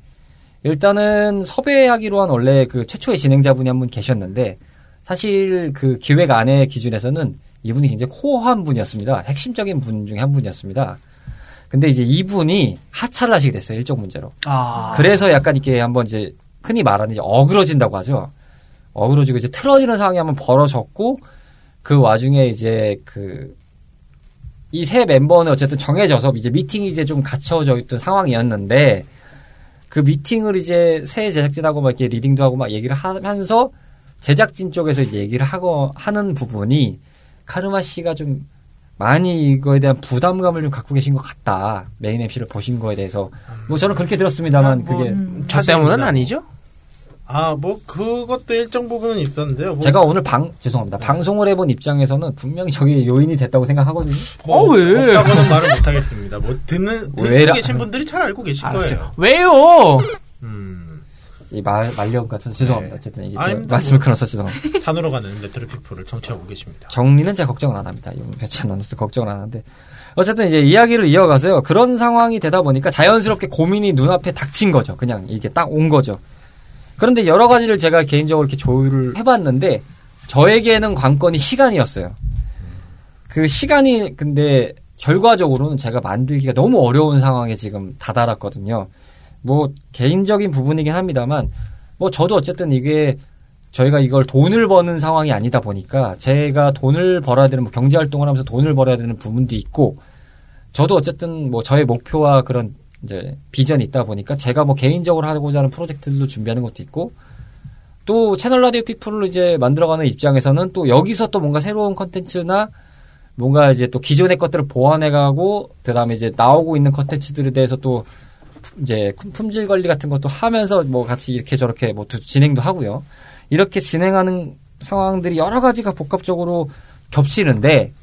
일단은 섭외하기로 한 원래 그 최초의 진행자분이 한 분 계셨는데 사실 그 기획 안의 기준에서는 이분이 굉장히 core한 분이었습니다. 핵심적인 분 중에 한 분이었습니다. 근데 이제 이분이 하차를 하시게 됐어요. 일정 문제로. 아. 그래서 약간 이렇게 한번 이제 흔히 말하는 이제 어그러진다고 하죠. 어그러지고 이제 틀어지는 상황이 한번 벌어졌고 그 와중에 이제 그이새 멤버는 어쨌든 정해져서 이제 미팅이 이제 좀 갖춰져 있던 상황이었는데 그 미팅을 이제 새 제작진하고 막 이렇게 리딩도 하고 막 얘기를 하면서 제작진 쪽에서 이제 얘기를 하고 하는 부분이 카르마 씨가 좀 많이 이거에 대한 부담감을 좀 갖고 계신 것 같다. 메인 MC를 보신 거에 대해서. 뭐 저는 그렇게 들었습니다만 아, 뭐, 그게 저 때문은 아니죠? 아, 뭐 그것도 일정 부분은 있었는데요. 뭐, 제가 오늘 방 죄송합니다. 방송을 해본 입장에서는 분명히 저게 요인이 됐다고 생각하거든요. 뭐 어, 왜? 없다고는 말을 못 하겠습니다. 뭐 듣는 듣고 계신 분들이 잘 알고 계실 알았어요. 거예요. 왜요? 음, 이 말 말력 같은 죄송합니다. 네. 어쨌든 이게 아닙니다. 말씀을 뭐. 끊어서 죄송합니다. 산으로 가는 레트로 피플을 청취하고 계십니다. 정리는 제가 걱정을 안 합니다. 이건 배치 나눠서 걱정을 안 하는데 어쨌든 이제 이야기를 이어가서요. 그런 상황이 되다 보니까 자연스럽게 고민이 눈앞에 닥친 거죠. 그냥 이게 딱 온 거죠. 그런데 여러 가지를 제가 개인적으로 이렇게 조율을 해봤는데 저에게는 관건이 시간이었어요. 그 시간이 근데 결과적으로는 제가 만들기가 너무 어려운 상황에 지금 다다랐거든요. 뭐 개인적인 부분이긴 합니다만 뭐 저도 어쨌든 이게 저희가 이걸 돈을 버는 상황이 아니다 보니까 제가 돈을 벌어야 되는 뭐 경제 활동을 하면서 돈을 벌어야 되는 부분도 있고 저도 어쨌든 뭐 저의 목표와 그런 이제 비전이 있다 보니까 제가 뭐 개인적으로 하고자 하는 프로젝트들도 준비하는 것도 있고 또 채널 라디오 피플을 이제 만들어가는 입장에서는 또 여기서 또 뭔가 새로운 컨텐츠나 뭔가 이제 또 기존의 것들을 보완해가고 그다음에 이제 나오고 있는 컨텐츠들에 대해서 또 이제 품질 관리 같은 것도 하면서 뭐 같이 이렇게 저렇게 뭐 진행도 하고요. 이렇게 진행하는 상황들이 여러 가지가 복합적으로 겹치는데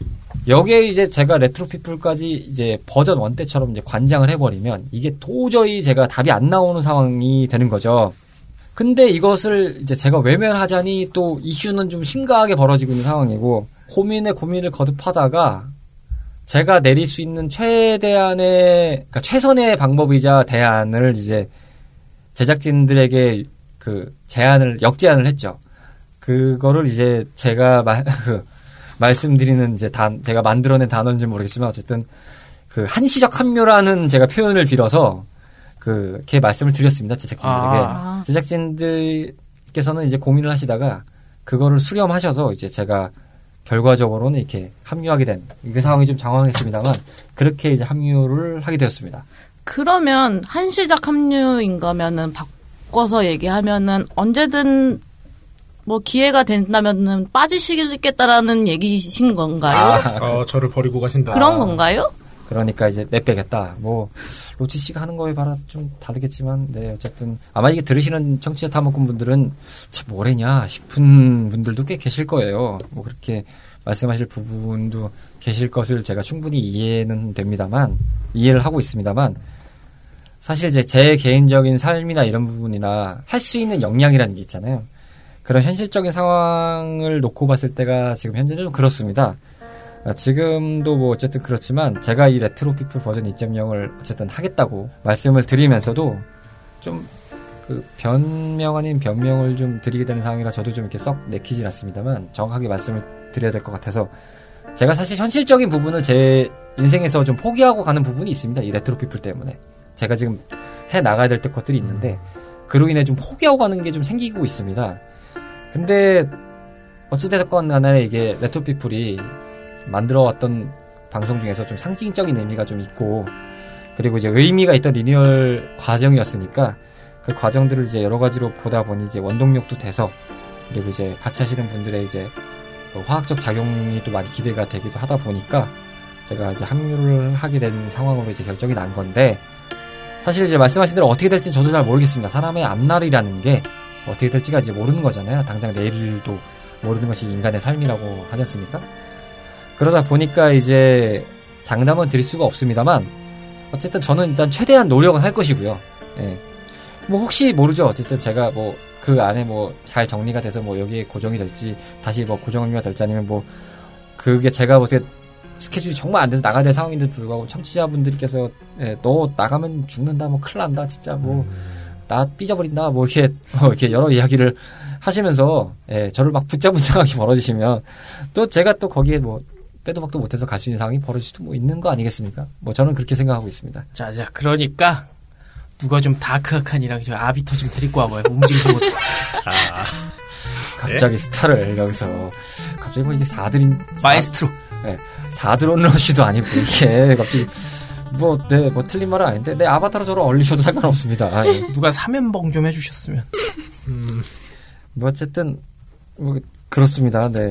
여기에 이제 제가 레트로 피플까지 이제 버전 one 때처럼 이제 관장을 해버리면 이게 도저히 제가 답이 안 나오는 상황이 되는 거죠. 근데 이것을 이제 제가 외면하자니 또 이슈는 좀 심각하게 벌어지고 있는 상황이고 고민에 고민을 거듭하다가 제가 내릴 수 있는 최대한의 그러니까 최선의 방법이자 대안을 이제 제작진들에게 그 제안을 역제안을 했죠. 그거를 이제 제가 마, 그 말씀드리는 이제 단 제가 만들어낸 단어인지 모르겠지만 어쨌든 그 한시적 합류라는 제가 표현을 빌어서 그렇게 말씀을 드렸습니다 제작진들에게 아. 제작진들께서는 이제 고민을 하시다가 그거를 수렴하셔서 이제 제가 결과적으로는 이렇게 합류하게 된그 상황이 좀 장황했습니다만 그렇게 이제 합류를 하게 되었습니다. 그러면 한시적 합류인 거면은 바꿔서 얘기하면은 언제든 뭐 기회가 된다면은 빠지시겠다라는 얘기신 건가요? 어, 저를 버리고 가신다. 그런 건가요? 그러니까 이제 내빼겠다. 뭐 로치 씨가 하는 거에 따라 좀 다르겠지만, 네 어쨌든 아마 이게 들으시는 청취자 탐험꾼 분들은 참 뭐래냐 싶은 분들도 꽤 계실 거예요. 뭐 그렇게 말씀하실 부분도 계실 것을 제가 충분히 이해는 됩니다만 이해를 하고 있습니다만 사실 이제 제 개인적인 삶이나 이런 부분이나 할 수 있는 역량이라는 게 있잖아요. 그런 현실적인 상황을 놓고 봤을 때가 지금 현재는 좀 그렇습니다. 아, 지금도 뭐 어쨌든 그렇지만 제가 이 레트로 피플 버전 2.0을 어쨌든 하겠다고 말씀을 드리면서도 좀 그 변명 아닌 변명을 좀 드리게 되는 상황이라 저도 좀 이렇게 썩 내키진 않습니다만 정확하게 말씀을 드려야 될 것 같아서 제가 사실 현실적인 부분을 제 인생에서 좀 포기하고 가는 부분이 있습니다. 이 레트로 피플 때문에 제가 지금 해 나가야 될 것들이 있는데 그로 인해 좀 포기하고 가는 게 좀 생기고 있습니다. 근데 어찌됐건 간에 이게 레트로 피플이 만들어 왔던 방송 중에서 좀 상징적인 의미가 좀 있고 그리고 이제 의미가 있던 리뉴얼 과정이었으니까 그 과정들을 이제 여러 가지로 보다 보니 이제 원동력도 돼서 그리고 이제 같이 하시는 분들의 이제 그 화학적 작용이 또 많이 기대가 되기도 하다 보니까 제가 이제 합류를 하게 된 상황으로 이제 결정이 난 건데 사실 이제 말씀하신 대로 어떻게 될지 저도 잘 모르겠습니다. 사람의 앞날이라는 게 어떻게 될지가 이제 모르는 거잖아요. 당장 내일도 모르는 것이 인간의 삶이라고 하지 않습니까? 그러다 보니까 이제 장담은 드릴 수가 없습니다만 어쨌든 저는 일단 최대한 노력은 할 것이고요. 예. 뭐 혹시 모르죠. 어쨌든 제가 뭐 그 안에 뭐 잘 정리가 돼서 뭐 여기에 고정이 될지 다시 뭐 고정 합류가 될지 아니면 뭐 그게 제가 어떻게 스케줄이 정말 안 돼서 나가야 될 상황인데도 불구하고 청취자분들께서 예, 너 나가면 죽는다 뭐 큰일 난다 진짜 뭐 나 삐져버린다 뭐 이렇게 뭐 이렇게 여러 이야기를 하시면서 예, 저를 막 붙잡은 상황이 벌어지시면 또 제가 또 거기에 뭐 빼도 박도 못해서 있는 상황이 벌어질 수도 뭐 있는 거 아니겠습니까? 뭐 저는 그렇게 생각하고 있습니다. 자, 자, 그러니까 누가 좀 다크하칸이랑 저 아비터 좀 데리고 와봐요. 움직이지 못해. 아, 갑자기 스타를 여기서 갑자기 뭐 이게 사드린 마에스트로. 사드론 러시도 아니고 이게 갑자기 뭐, 네, 뭐 틀린 말은 아닌데 내 아바타로 저를 얼리셔도 상관없습니다. 아, 예. 누가 사면봉 좀 해주셨으면. 뭐 어쨌든 뭐 그렇습니다. 네.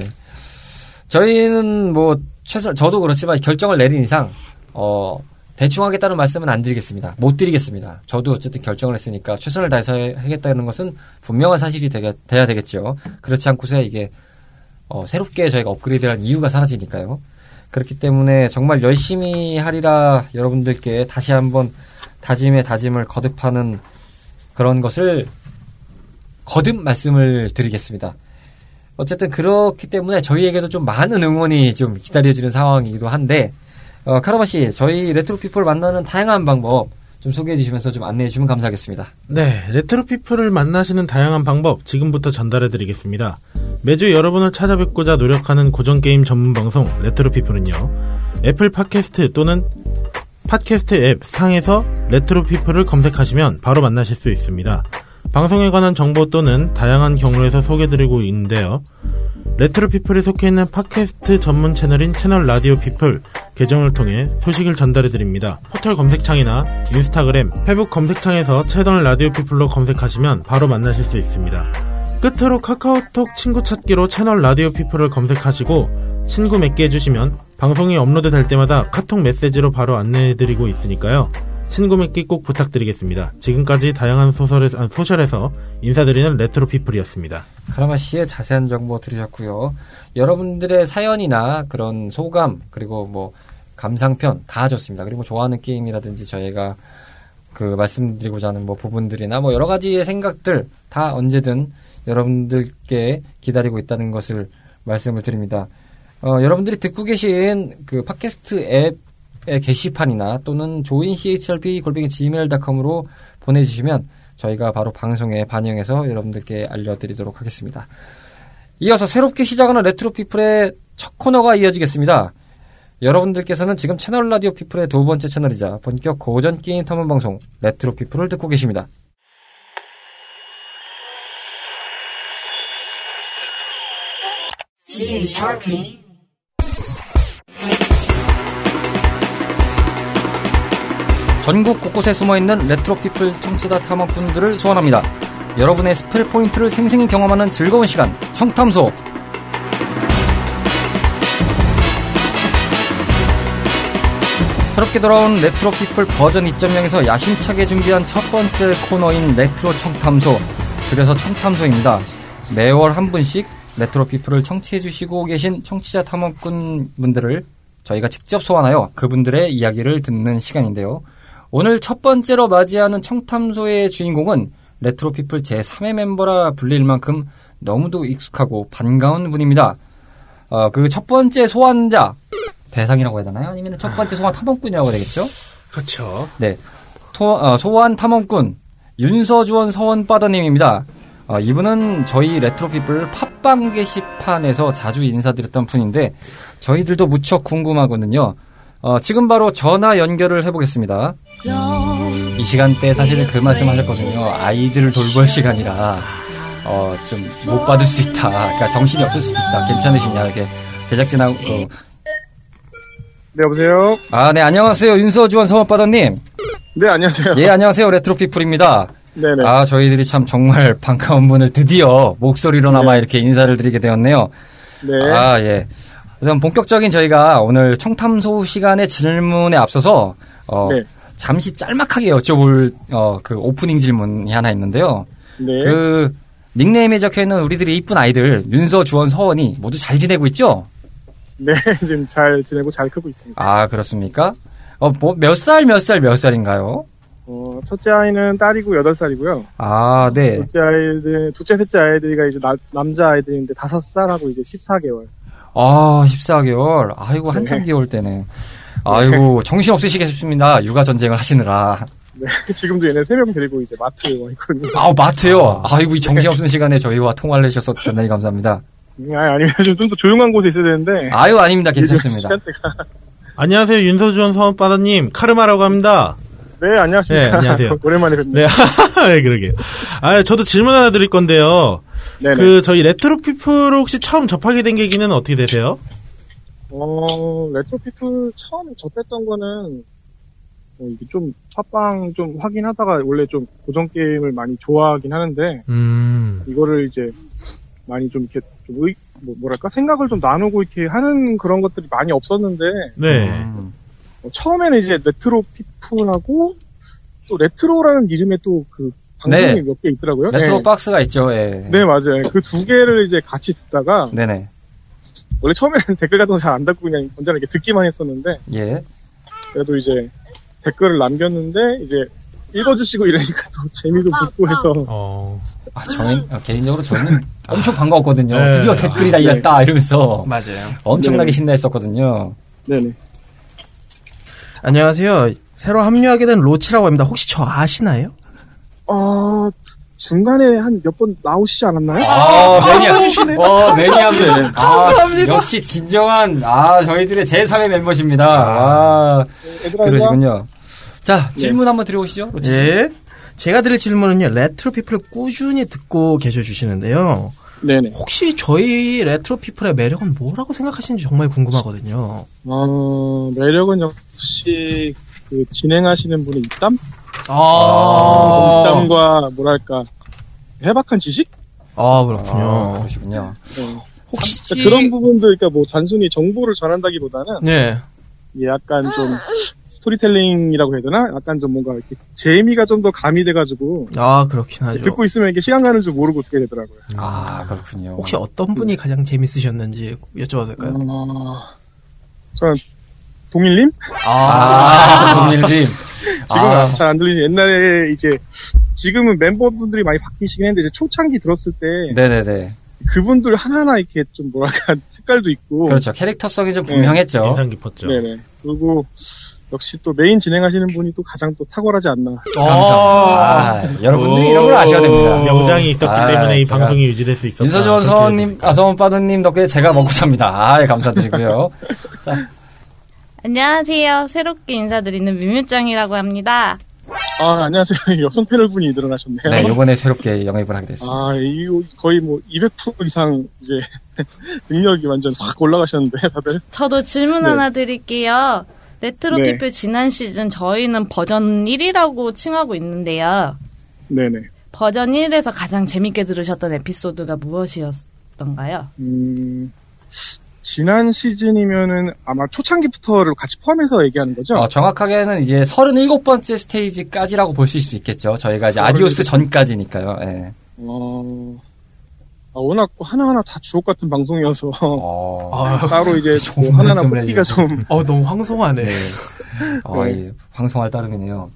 저희는 뭐 최선 저도 그렇지만 결정을 내린 이상 어 대충 하겠다는 말씀은 안 드리겠습니다. 못 드리겠습니다. 저도 어쨌든 결정을 했으니까 최선을 다해서 하겠다는 것은 분명한 사실이 되게, 돼야 되겠죠. 그렇지 않고서 이게 어, 새롭게 저희가 업그레이드할 이유가 사라지니까요. 그렇기 때문에 정말 열심히 하리라 여러분들께 다시 한번 다짐에 다짐을 거듭하는 그런 것을 거듭 말씀을 드리겠습니다. 어쨌든 그렇기 때문에 저희에게도 좀 많은 응원이 좀 기다려지는 상황이기도 한데 어, 카라마 씨, 저희 레트로 피플 만나는 다양한 방법 좀 소개해 주시면서 좀 안내해 주시면 감사하겠습니다. 네, 레트로 피플을 만나시는 다양한 방법 지금부터 전달해 드리겠습니다. 매주 여러분을 찾아뵙고자 노력하는 고전 게임 전문 방송 레트로 피플은요. 애플 팟캐스트 또는 팟캐스트 앱 상에서 레트로 피플을 검색하시면 바로 만나실 수 있습니다. 방송에 관한 정보 또는 다양한 경로에서 소개드리고 있는데요. 레트로 피플에 속해 있는 팟캐스트 전문 채널인 채널 라디오 피플 계정을 통해 소식을 전달해 드립니다. 포털 검색창이나 인스타그램, 페북 검색창에서 채널 라디오 피플로 검색하시면 바로 만나실 수 있습니다. 끝으로 카카오톡 친구 찾기로 채널 라디오 피플을 검색하시고 친구 맺게 해주시면 방송이 업로드 될 때마다 카톡 메시지로 바로 안내해 드리고 있으니까요. 친구 맺기 꼭 부탁드리겠습니다. 지금까지 다양한 소설에서, 아, 소셜에서 인사드리는 레트로 피플이었습니다. 카라마 씨의 자세한 정보 들으셨고요. 여러분들의 사연이나 그런 소감 그리고 뭐 감상편 다 좋습니다. 그리고 좋아하는 게임이라든지 저희가 그 말씀드리고자 하는 뭐 부분들이나 뭐 여러 가지의 생각들 다 언제든 여러분들께 기다리고 있다는 것을 말씀을 드립니다. 어, 여러분들이 듣고 계신 그 팟캐스트 앱의 게시판이나 또는 join chrp 골뱅이 gmail.com으로 보내주시면 저희가 바로 방송에 반영해서 여러분들께 알려드리도록 하겠습니다. 이어서 새롭게 시작하는 레트로 피플의 첫 코너가 이어지겠습니다. 여러분들께서는 지금 채널 라디오 피플의 두 번째 채널이자 본격 고전 게임 탐험 방송 레트로 피플을 듣고 계십니다. 전국 곳곳에 숨어있는 레트로 피플 청취자 탐험꾼들을 소환합니다. 여러분의 spell point를 생생히 경험하는 즐거운 시간, 청탐소! 새롭게 돌아온 레트로 피플 버전 2.0에서 야심차게 준비한 첫 번째 코너인 레트로 청탐소, 줄여서 청탐소입니다. 매월 한 분씩 레트로 피플을 청취해주시고 계신 청취자 탐험꾼 분들을 저희가 직접 소환하여 그분들의 이야기를 듣는 시간인데요. 오늘 첫 번째로 맞이하는 청탐소의 주인공은 레트로 피플 제3의 멤버라 불릴 만큼 너무도 익숙하고 반가운 분입니다. 어, 그 첫 번째 소환자, 대상이라고 해야 되나요? 아니면 첫 번째 소환 탐험꾼이라고 해야 되겠죠? 그렇죠. 네. 토- 어, 소환 탐험꾼, 윤서주원 서원바더님입니다. 어, 이분은 저희 레트로피플 팟빵 게시판에서 자주 인사드렸던 분인데, 저희들도 무척 궁금하거든요. 어, 지금 바로 전화 연결을 해보겠습니다. 이 시간대에 사실은 그 말씀 하셨거든요. 아이들을 돌볼 시간이라, 어, 좀 못 받을 수 있다. 그러니까 정신이 없을 수도 있다. 괜찮으시냐. 이렇게 제작진하고, 그, 네, 여보세요? 아, 네, 안녕하세요. 윤서주원 서원바더님. 네, 안녕하세요. 예, 안녕하세요. 레트로피플입니다. 네네. 아, 저희들이 참 정말 반가운 분을 드디어 목소리로나마 네. 이렇게 인사를 드리게 되었네요. 네. 아, 예. 우선 본격적인 저희가 오늘 청탐소 시간의 질문에 앞서서, 어, 네. 잠시 짤막하게 여쭤볼, 어, 그 오프닝 질문이 하나 있는데요. 네. 그, 닉네임에 적혀 있는 우리들의 이쁜 아이들, 윤서, 주원, 서원이 모두 잘 지내고 있죠? 네, 지금 잘 지내고 잘 크고 있습니다. 아, 그렇습니까? 어, 뭐, 몇 살, 몇 살, 몇 살인가요? 어, 첫째 아이는 딸이고 8살이고요. 아, 네. 둘째 아이들, 둘째, 셋째 아이들이가 이제 나- 남자 아이들인데 5살하고 이제 14개월. 아, 14개월. 아이고, 한참 네. 귀여울 때네. 아이고, 정신 없으시겠습니다. 육아 전쟁을 하시느라. 네. 지금도 얘네 3명 데리고 이제 마트에 와 있거든요. 아우, 마트요. 아이고, 이 정신 없는 시간에 저희와 통화를 해주셔서 대단히 감사합니다. 아니, 아니면 좀더 조용한 곳에 있어야 되는데. 아유, 아닙니다. 괜찮습니다. 안녕하세요. 윤서주원 서원바다님. 카르마라고 합니다. 네, 안녕하십니까. 네, 안녕하세요. 오랜만에 뵙네요. 네, 네, 그러게요. 아, 저도 질문 하나 드릴 건데요. 네네. 그, 저희 레트로 피플 혹시 처음 접하게 된 계기는 어떻게 되세요? 어, 레트로 피플 처음 접했던 거는, 어, 이게 좀, 팟빵 좀 확인하다가 원래 좀 고전 게임을 많이 좋아하긴 하는데, 음, 이거를 이제 많이 좀 이렇게 좀 의, 뭐, 뭐랄까 생각을 좀 나누고 이렇게 하는 그런 것들이 많이 없었는데 네. 음. 어, 처음에는 이제 레트로 피플하고 또 레트로라는 이름의 또 그 방송이 네. 몇개 있더라고요. 레트로 네. 박스가 있죠, 예. 네 맞아요. 그 두 개를 이제 같이 듣다가 네네. 원래 처음에는 댓글 같은 거 잘 안 달고 그냥 언제나 이렇게 듣기만 했었는데 예. 그래도 이제 댓글을 남겼는데 이제 읽어주시고 이러니까 또 재미도 붙고 해서 어, 아, 저는, 어, 개인적으로 저는 엄청 반가웠거든요. 네. 드디어 댓글이 달렸다, 이러면서 맞아요. 엄청나게 네. 신나했었거든요. 네네 안녕하세요. 새로 합류하게 된 로치라고 합니다. 혹시 저 아시나요? 아, 중간에 한 몇 번 나오시지 않았나요? 아, 매니아. 어, 매니아들. 감사합니다. 아, 역시 진정한, 아, 저희들의 제3의 멤버십니다. 아, 얘들아, 그러시군요. 자, 질문 한번 드려보시죠. 예. 제가 드릴 질문은요, 레트로 피플을 꾸준히 듣고 계셔 주시는데요. 네네. 혹시 저희 레트로 피플의 매력은 뭐라고 생각하시는지 정말 궁금하거든요. 어, 매력은 역시 그 진행하시는 분의 입담? 아, 입담과 뭐랄까 해박한 지식? 아 아, 그렇군요. 그러시군요. 네. 혹시 그러니까 그런 부분들, 그러니까 뭐 단순히 정보를 전한다기보다는 네. 이게 약간 좀 스토리텔링이라고 해야 되나? 약간 좀 뭔가 이렇게 재미가 좀 더 가미돼가지고 아 그렇긴 하죠. 듣고 있으면 이게 시간 가는 줄 모르고 듣게 되더라고요. 아, 그렇군요. 혹시 어떤 분이 가장 재밌으셨는지 여쭤봐도 될까요? 어, 저는 동일님? 아, 동일님. 지금 아. 은잘안 들리지. 옛날에 이제 지금은 멤버분들이 많이 바뀌시긴 했는데 이제 초창기 들었을 때 네네네. 그분들 하나하나 이렇게 좀 뭐랄까 색깔도 있고 그렇죠. 캐릭터성이 좀 분명했죠. 인상 깊었죠. 네네. 그리고 역시 또 메인 진행하시는 분이 또 가장 또 탁월하지 않나. 감사합니다. 아, 여러분들이 이런 걸 아셔야 됩니다. 명장이 있었기 아, 때문에 이 방송이 유지될 수 있었다. 윤서준 서원님, 아, 서원빠드님 덕분에 제가 먹고 삽니다. 아, 감사드리고요. 자, 안녕하세요. 새롭게 인사드리는 뮤뮤짱이라고 합니다. 아 안녕하세요. 여성 패널 분이 늘어나셨네요. 네, 요번에 새롭게 영입을 하게 됐습니다. 아, 이 거의 뭐 200% 이상 이제 능력이 완전 확 올라가셨는데 다들. 저도 질문 네. 하나 드릴게요. 레트로 네. 피플 지난 시즌 저희는 버전 1이라고 칭하고 있는데요. 네네. 버전 1에서 가장 재밌게 들으셨던 에피소드가 무엇이었던가요? 음, 지난 시즌이면은 아마 초창기부터를 같이 포함해서 얘기하는 거죠? 어, 정확하게는 이제 37번째 스테이지까지라고 보실 수 있겠죠. 저희가 이제 아디오스 전까지니까요. 예. 어, 아, 워낙 하나하나 다 주옥 같은 방송이어서 어, 아, 따로 이제 좋은 뭐 하나하나 뽑기가. 좀 어 너무 황송하네. 어, 네. 이 방송할 따름이네요.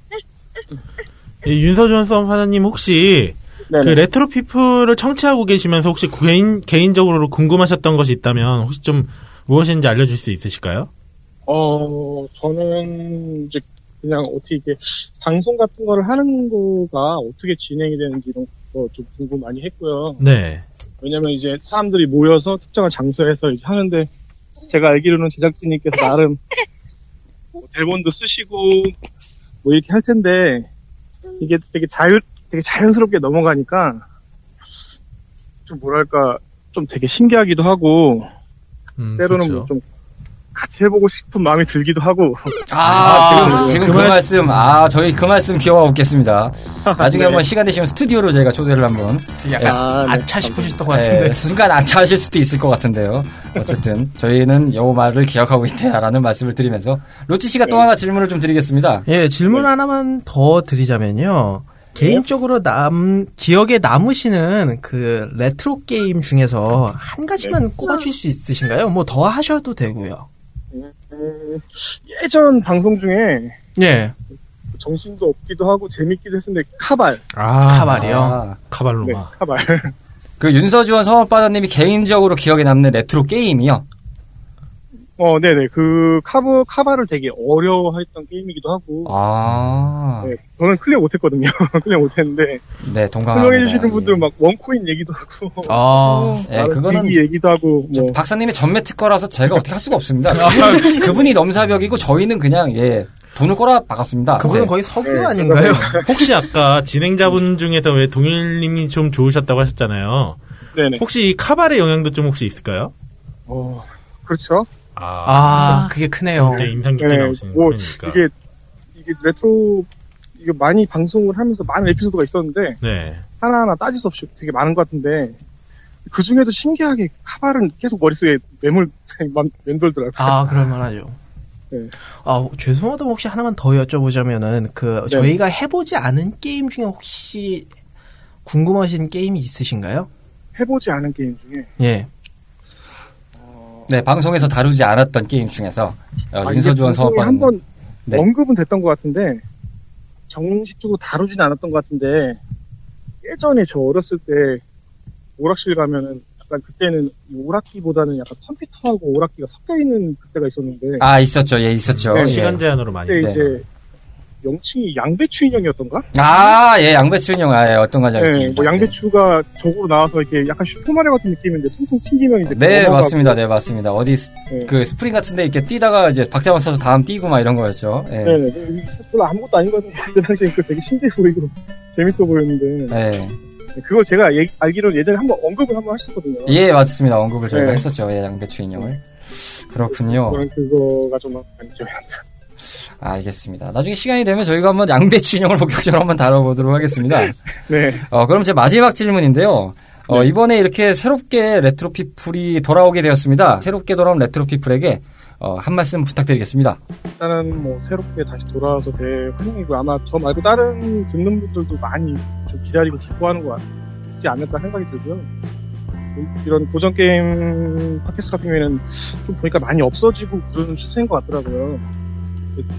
이 윤서준 썸 하나님 혹시 네네. 그 레트로 피플을 청취하고 계시면서 혹시 개인 개인적으로 궁금하셨던 것이 있다면 혹시 좀 무엇인지 알려줄 수 있으실까요? 어, 저는 이제 그냥 어떻게 이게 방송 같은 거를 하는 거가 어떻게 진행이 되는지 이런 거 좀 궁금 많이 했고요. 네. 왜냐면 이제 사람들이 모여서 특정한 장소에서 이제 하는데 제가 알기로는 제작진님께서 나름 뭐 대본도 쓰시고 뭐 이렇게 할 텐데 이게 되게 자유 되게 자연스럽게 넘어가니까 좀 뭐랄까 좀 되게 신기하기도 하고 음, 때로는 그렇죠. 좀 같이 해보고 싶은 마음이 들기도 하고 아, 지금, 지금 그 그, 말- 말씀, 아, 저희 그 말씀 기억하고 있겠습니다. 나중에 네. 한번 시간 되시면 스튜디오로 저희가 초대를 한번. 약간 아, 네. 아차 싶으셨던 것 같은데. 예, 순간 아차하실 수도 있을 것 같은데요. 어쨌든, 저희는 요 말을 기억하고 있다라는 말씀을 드리면서, 로치 씨가 또 네. 하나 질문을 좀 드리겠습니다. 예, 질문 하나만 더 드리자면요. 개인적으로 남, 기억에 남으시는 그 레트로 게임 중에서 한 가지만 꼽아줄 수 있으신가요? 뭐 더 하셔도 되고요. 음, 예전 방송 중에 예, 정신도 없기도 하고 재밌기도 했었는데 카발 아, 카발이요. 아, 네 카발로마. 카발 그 윤서주원 서원바다님이 개인적으로 기억에 남는 레트로 게임이요. 어 네네 그 카브 카발을 되게 어려워했던 게임이기도 하고 아, 네, 저는 클리어 못했거든요 클리어 못했는데 네, 동감합니다. 설명해 주시는 분들 예. 막 one coin 얘기도 하고 아, 예, 나름 그거는 얘기도 하고 저뭐 박사님의 전매 특허라서 제가 어떻게 할 수가 없습니다. 그분이 넘사벽이고 저희는 그냥 예 돈을 꼬라 박았습니다. 그분은 네. 거의 석유 네, 아닌가요? 혹시 아까 진행자분 중에서 왜 동일님이 좀 좋으셨다고 하셨잖아요. 네네 혹시 이 카발의 영향도 좀 혹시 있을까요? 어 그렇죠 아, 아, 그게 크네요. 굉장히 인상 깊게 네, 나오시는 뭐. 이게 이게 레트로 이게 많이 방송을 하면서 많은 에피소드가 있었는데 네. 하나하나 따질 수 없이 되게 많은 것 같은데 그 중에도 신기하게 카발은 계속 머릿속에 매물 맴돌더라고요. 아, 그럴 만하죠. 네. 아, 죄송하다면 혹시 하나만 더 여쭤보자면은, 그, 네. 저희가 해보지 않은 게임 중에 혹시 궁금하신 게임이 있으신가요? 해보지 않은 게임 중에 예. 네, 방송에서 다루지 않았던 게임 중에서 어, 아, 윤서주원 사업반 한번 네. 언급은 됐던 것 같은데 정식적으로 다루진 않았던 것 같은데 예전에 저 어렸을 때 오락실 가면은 약간 그때는 이 오락기보다는 약간 컴퓨터하고 오락기가 섞여 있는 그때가 있었는데 아 있었죠, 예 있었죠. 네, 예. 시간 제한으로 많이. 그때 네. 이제 명칭이 양배추 인형이었던가? 아, 예, 양배추 인형, 아, 예, 어떤 건지 네, 알겠습니다. 뭐 양배추가 적으로 나와서 이렇게 약간 슈퍼마리오 같은 느낌인데 통통 튕기면 이제 네. 맞습니다. 네, 맞습니다. 어디 스, 네. 그 스프링 같은데 이렇게 뛰다가 이제 박자 맞춰서 다음 뛰고 막 이런 거였죠. 예. 네네. 이게 별로 아무것도 아닌 것 같은데 그 당시에 그 되게 신기해 보이고 재밌어 보였는데 네. 그걸 제가 얘- 알기로는 예전에 한번 언급을 한번 하셨거든요. 예, 맞습니다. 언급을 저희가 네. 했었죠. 예, 양배추 인형을. 그렇군요. 저는 그거가 좀 많이 나요. 알겠습니다. 나중에 시간이 되면 저희가 한번 양배추 인형을 본격적으로 한번 다뤄보도록 하겠습니다. 네. 어, 그럼 제 마지막 질문인데요. 어, 네. 이번에 이렇게 새롭게 레트로 피플이 돌아오게 되었습니다. 새롭게 돌아온 레트로 피플에게 어, 한 말씀 부탁드리겠습니다. 일단은 뭐 새롭게 다시 돌아와서 대환영이고 아마 저 말고 다른 듣는 분들도 많이 좀 기다리고 기뻐하는 것 같지 않을까 생각이 들고요. 이런 고전 게임 팟캐스트 같은 경우에는 좀 보니까 많이 없어지고 그러는 추세인 것 같더라고요.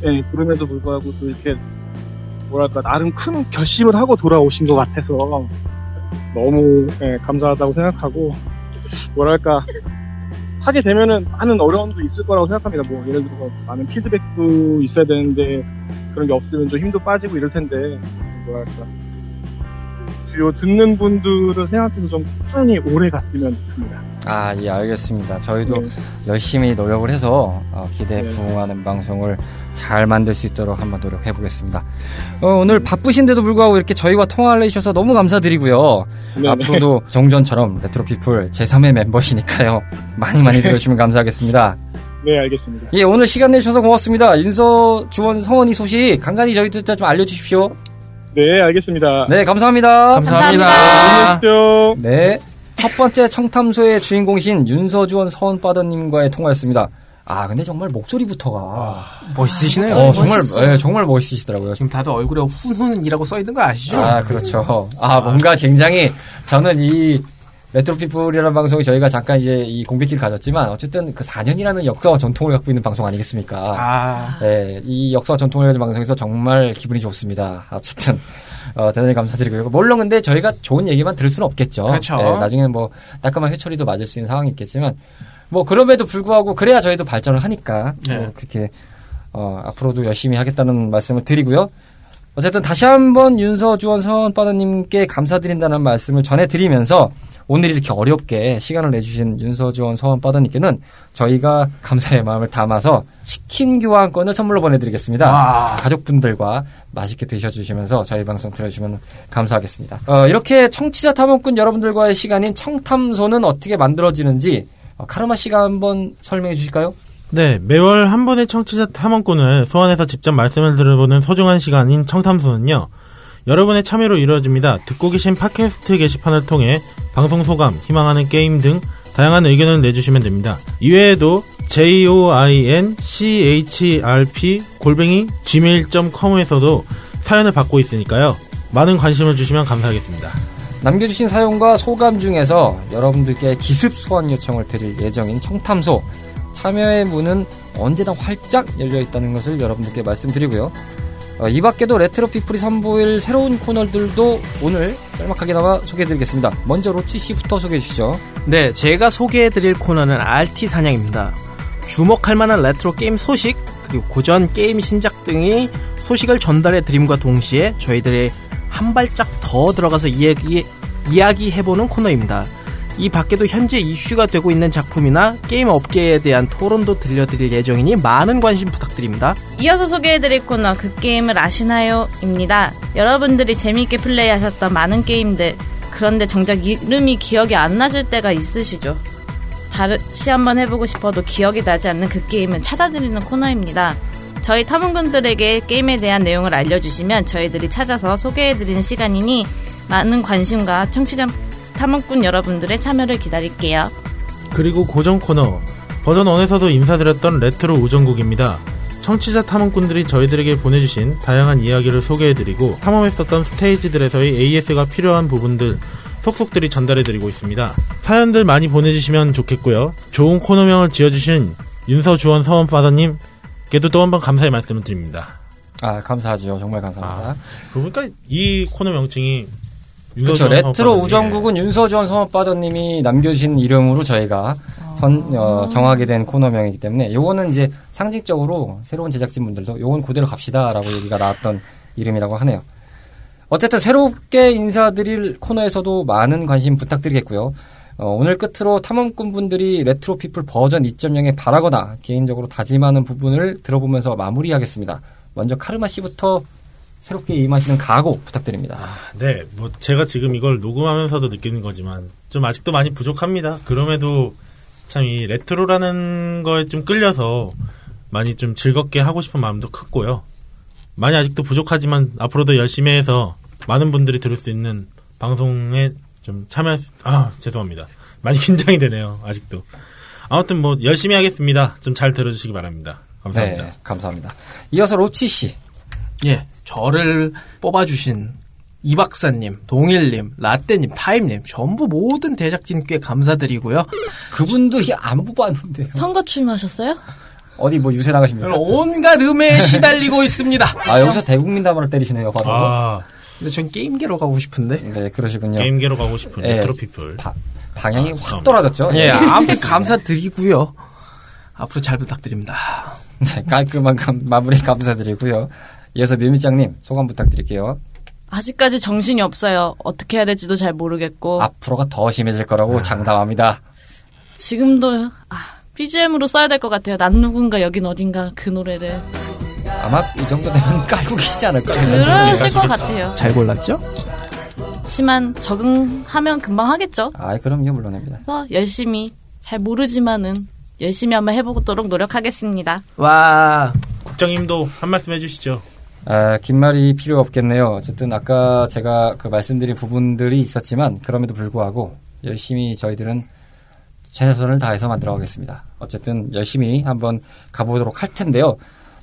예, 그럼에도 불구하고 또 이렇게 뭐랄까 나름 큰 결심을 하고 돌아오신 것 같아서 너무 예, 감사하다고 생각하고 뭐랄까 하게 되면은 많은 어려움도 있을 거라고 생각합니다. 뭐 예를 들어서 많은 피드백도 있어야 되는데 그런 게 없으면 좀 힘도 빠지고 이럴 텐데 뭐랄까 주요 듣는 분들을 생각해서 좀 꾸준히 오래 갔으면 좋겠습니다. 아, 예, 알겠습니다. 저희도 네. 열심히 노력을 해서 어, 기대에 네. 부응하는 방송을 잘 만들 수 있도록 한번 노력해 보겠습니다. 어, 오늘 바쁘신데도 불구하고 이렇게 저희와 통화를 해주셔서 너무 감사드리고요. 네, 앞으로도 예전처럼 레트로피플 제3의 멤버시니까요. 많이 많이 들어주시면 감사하겠습니다. 네, 알겠습니다. 예, 오늘 시간 내주셔서 고맙습니다. 윤서, 주원, 성원이 소식 간간히 저희들 좀 알려주십시오. 네, 알겠습니다. 네, 감사합니다. 감사합니다. 안녕히 계십시오. 네. 첫 번째 청탐소의 주인공이신 윤서주원 서원바더님과의 통화였습니다. 아, 근데 정말 목소리부터가. 멋있으시네요. 어, 정말, 멋있어요. 예, 정말 멋있으시더라고요. 지금 다들 얼굴에 훈훈이라고 써 있는 거 아시죠? 아, 그렇죠. 아, 뭔가 굉장히, 저는 이, 레트로피플이라는 방송이 저희가 잠깐 이제 이 공백기를 가졌지만, 어쨌든 그 4년이라는 역사와 전통을 갖고 있는 방송 아니겠습니까? 아, 네, 이 역사와 전통을 가진 방송에서 정말 기분이 좋습니다. 어쨌든, 어, 대단히 감사드리고요. 물론 근데 저희가 좋은 얘기만 들을 수는 없겠죠. 그렇죠. 네, 나중에는 뭐, 따끔한 회초리도 맞을 수 있는 상황이 있겠지만, 뭐, 그럼에도 불구하고, 그래야 저희도 발전을 하니까, 네. 뭐 그렇게, 어, 앞으로도 열심히 하겠다는 말씀을 드리고요. 어쨌든 다시 한번 윤서주원 서원바다님께 감사드린다는 말씀을 전해드리면서, 오늘 이렇게 어렵게 시간을 내주신 윤서주원 서원바다님께는 저희가 감사의 마음을 담아서 치킨 교환권을 선물로 보내드리겠습니다. 와. 가족분들과 맛있게 드셔주시면서 저희 방송 들어주시면 감사하겠습니다. 어, 이렇게 청취자 탐험꾼 여러분들과의 시간인 청탐소는 어떻게 만들어지는지 어, 카르마 씨가 한번 설명해 주실까요? 네, 매월 한 분의 청취자 탐험꾼을 소환해서 직접 말씀을 들어보는 소중한 시간인 청탐소는요. 여러분의 참여로 이루어집니다. 듣고 계신 팟캐스트 게시판을 통해 방송 소감, 희망하는 게임 등 다양한 의견을 내주시면 됩니다. 이외에도 joinchrp 골뱅이 gmail.com에서도 사연을 받고 있으니까요. 많은 관심을 주시면 감사하겠습니다. 남겨주신 사연과 소감 중에서 여러분들께 기습 소환 요청을 드릴 예정인 청탐소 참여의 문은 언제나 활짝 열려 있다는 것을 여러분들께 말씀드리고요. 어, 이 밖에도 레트로 피플이 선보일 새로운 코너들도 오늘 짤막하게나마 소개해드리겠습니다. 먼저 로치 씨부터 소개해 주시죠. 네, 제가 소개해드릴 코너는 RT 사냥입니다. 주목할 만한 레트로 게임 소식, 그리고 고전 게임 신작 등의 소식을 전달해 드림과 동시에 저희들이 한 발짝 더 들어가서 이야기, 이야기해보는 코너입니다. 이 밖에도 현재 이슈가 되고 있는 작품이나 게임 업계에 대한 토론도 들려드릴 예정이니 많은 관심 부탁드립니다. 이어서 소개해드릴 코너 그 게임을 아시나요? 입니다. 여러분들이 재미있게 플레이하셨던 많은 게임들 그런데 정작 이름이 기억이 안 나실 때가 있으시죠? 다시 한번 해보고 싶어도 기억이 나지 않는 그 게임은 찾아드리는 코너입니다. 저희 탐험꾼들에게 게임에 대한 내용을 알려주시면 저희들이 찾아서 소개해드리는 시간이니 많은 관심과 청취자 탐험꾼 여러분들의 참여를 기다릴게요. 그리고 고정 코너 버전 1에서도 인사드렸던 레트로 우정국입니다. 청취자 탐험꾼들이 저희들에게 보내주신 다양한 이야기를 소개해드리고 탐험했었던 스테이지들에서의 AS가 필요한 부분들 속속들이 전달해드리고 있습니다. 사연들 많이 보내주시면 좋겠고요. 좋은 코너명을 지어주신 윤서주원 서원바다님께도 또 한 번 감사의 말씀을 드립니다. 아 감사하죠. 정말 감사합니다. 그러니까 이 코너 명칭이 그렇죠. 레트로 서원바다님. 우정국은 윤서주원 서원바다님이 남겨주신 이름으로 저희가 선, 어, 정하게 된 코너명이기 때문에 요거는 이제 상징적으로 새로운 제작진 분들도 요건 그대로 갑시다라고 얘기가 나왔던 이름이라고 하네요. 어쨌든 새롭게 인사드릴 코너에서도 많은 관심 부탁드리겠고요. 어, 오늘 끝으로 탐험꾼 분들이 레트로 피플 버전 2.0에 바라거나 개인적으로 다짐하는 부분을 들어보면서 마무리하겠습니다. 먼저 카르마 씨부터 새롭게 임하시는 각오 부탁드립니다. 네, 뭐 제가 지금 이걸 녹음하면서도 느끼는 거지만 좀 아직도 많이 부족합니다. 그럼에도 참 이 레트로라는 거에 좀 끌려서 많이 좀 즐겁게 하고 싶은 마음도 크고요. 많이 아직도 부족하지만 앞으로도 열심히 해서 많은 분들이 들을 수 있는 방송에 좀 참여할 수, 아, 죄송합니다. 많이 긴장이 되네요, 아직도. 아무튼 뭐 열심히 하겠습니다. 좀 잘 들어주시기 바랍니다. 감사합니다. 네, 감사합니다. 이어서 로치 씨. 예, 저를 뽑아주신 이 박사님, 동일님, 라떼님, 타임님 전부 모든 제작진께 감사드리고요. 그분도 안 뽑았는데요. 선거 출마하셨어요? 어디 뭐 유세 나가십니까? 온갖 음해에 시달리고 있습니다. 아, 여기서 대국민 담화를 때리시네요, 바로. 아, 근데 전 게임계로 가고 싶은데. 네, 그러시군요. 게임계로 가고 싶은 예. 레트로 피플. 바- 방향이 아, 확. 떨어졌죠? 예, 아무튼 감사드리고요. 앞으로 잘 부탁드립니다. 네, 깔끔한 감- 마무리 감사드리고요. 이어서 묘미짱님 소감 부탁드릴게요. 아직까지 정신이 없어요. 어떻게 해야 될지도 잘 모르겠고 앞으로가 더 심해질 거라고 장담합니다. 지금도 아, BGM으로 써야 될 것 같아요. 난 누군가 여긴 어딘가 그 노래를 아마 이 정도 되면 깔고 계시지 않을까. 그러실 것 같아요. 잘 골랐죠? 하지만 적응하면 금방 하겠죠. 아, 그럼요, 물론입니다. 그래서 열심히 잘 모르지만은 열심히 한번 해보도록 노력하겠습니다. 와, 국장님도 한 말씀 해주시죠. 아, 긴 말이 필요 없겠네요. 어쨌든 아까 제가 그 말씀드린 부분들이 있었지만 그럼에도 불구하고 열심히 저희들은 최선을 다해서 만들어 가겠습니다. 어쨌든 열심히 한번 가보도록 할 텐데요.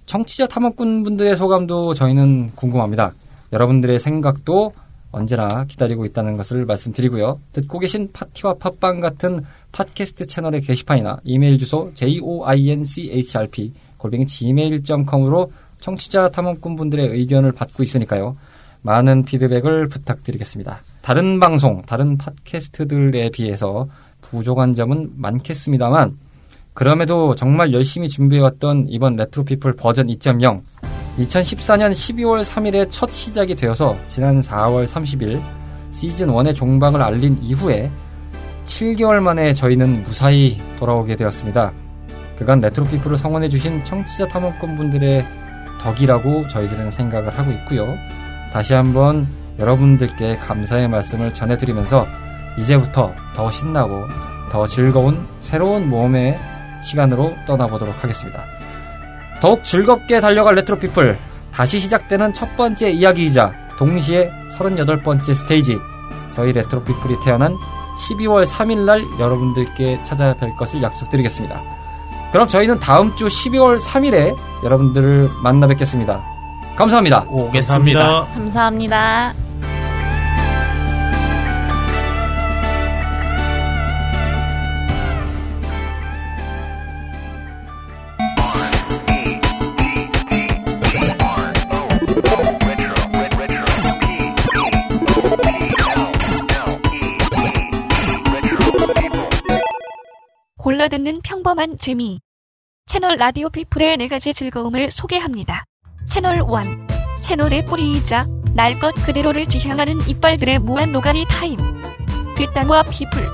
청취자 탐험꾼 분들의 소감도 저희는 궁금합니다. 여러분들의 생각도 언제나 기다리고 있다는 것을 말씀드리고요. 듣고 계신 파티와 팟빵 같은 팟캐스트 채널의 게시판이나 이메일 주소 joinchrp 골뱅이 gmail.com으로 청취자 탐험꾼 분들의 의견을 받고 있으니까요. 많은 피드백을 부탁드리겠습니다. 다른 방송, 다른 팟캐스트들에 비해서 부족한 점은 많겠습니다만 그럼에도 정말 열심히 준비해왔던 이번 레트로피플 버전 2.0 2014년 12월 3일에 첫 시작이 되어서 지난 4월 30일 시즌 1의 종방을 알린 이후에 7개월 만에 저희는 무사히 돌아오게 되었습니다. 그간 레트로피플을 성원해주신 청취자 탐험꾼 분들의 덕이라고 저희들은 생각을 하고 있고요. 다시 한번 여러분들께 감사의 말씀을 전해드리면서 이제부터 더 신나고 더 즐거운 새로운 모험의 시간으로 떠나보도록 하겠습니다. 더욱 즐겁게 달려갈 레트로피플 다시 시작되는 첫 번째 이야기이자 동시에 38번째 스테이지 저희 레트로피플이 태어난 12월 3일날 여러분들께 찾아뵐 것을 약속드리겠습니다. 그럼 저희는 다음 주 12월 3일에 여러분들을 만나 뵙겠습니다. 감사합니다. 오겠습니다. 감사합니다. 감사합니다. 평범한 재미. 채널 라디오 피플의 네 가지 즐거움을 소개합니다. 채널 1. 채널의 뿌리이자 날 것 그대로를 지향하는 이빨들의 무한 노가리 타임. 뒷땅과 피플.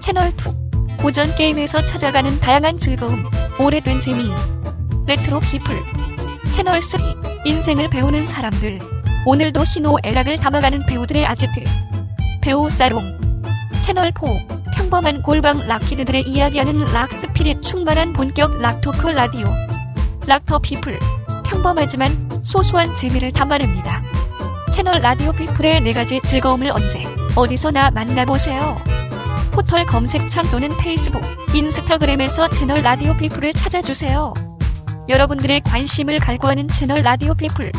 채널 2. 고전 게임에서 찾아가는 다양한 즐거움. 오래된 재미. 레트로 피플. 채널 3. 인생을 배우는 사람들. 오늘도 희노애락을 담아가는 배우들의 아지트. 배우 살롱. 채널 4. 평범한 골방 rock kid들의 이야기하는 rock spirit 충만한 본격 rock talk 라디오. 락터 피플. 평범하지만 소소한 재미를 담아냅니다. 채널 라디오 피플의 네 가지 즐거움을 언제, 어디서나 만나보세요. 포털 검색창 또는 페이스북, 인스타그램에서 채널 라디오 피플을 찾아주세요. 여러분들의 관심을 갈구하는 채널 라디오 피플.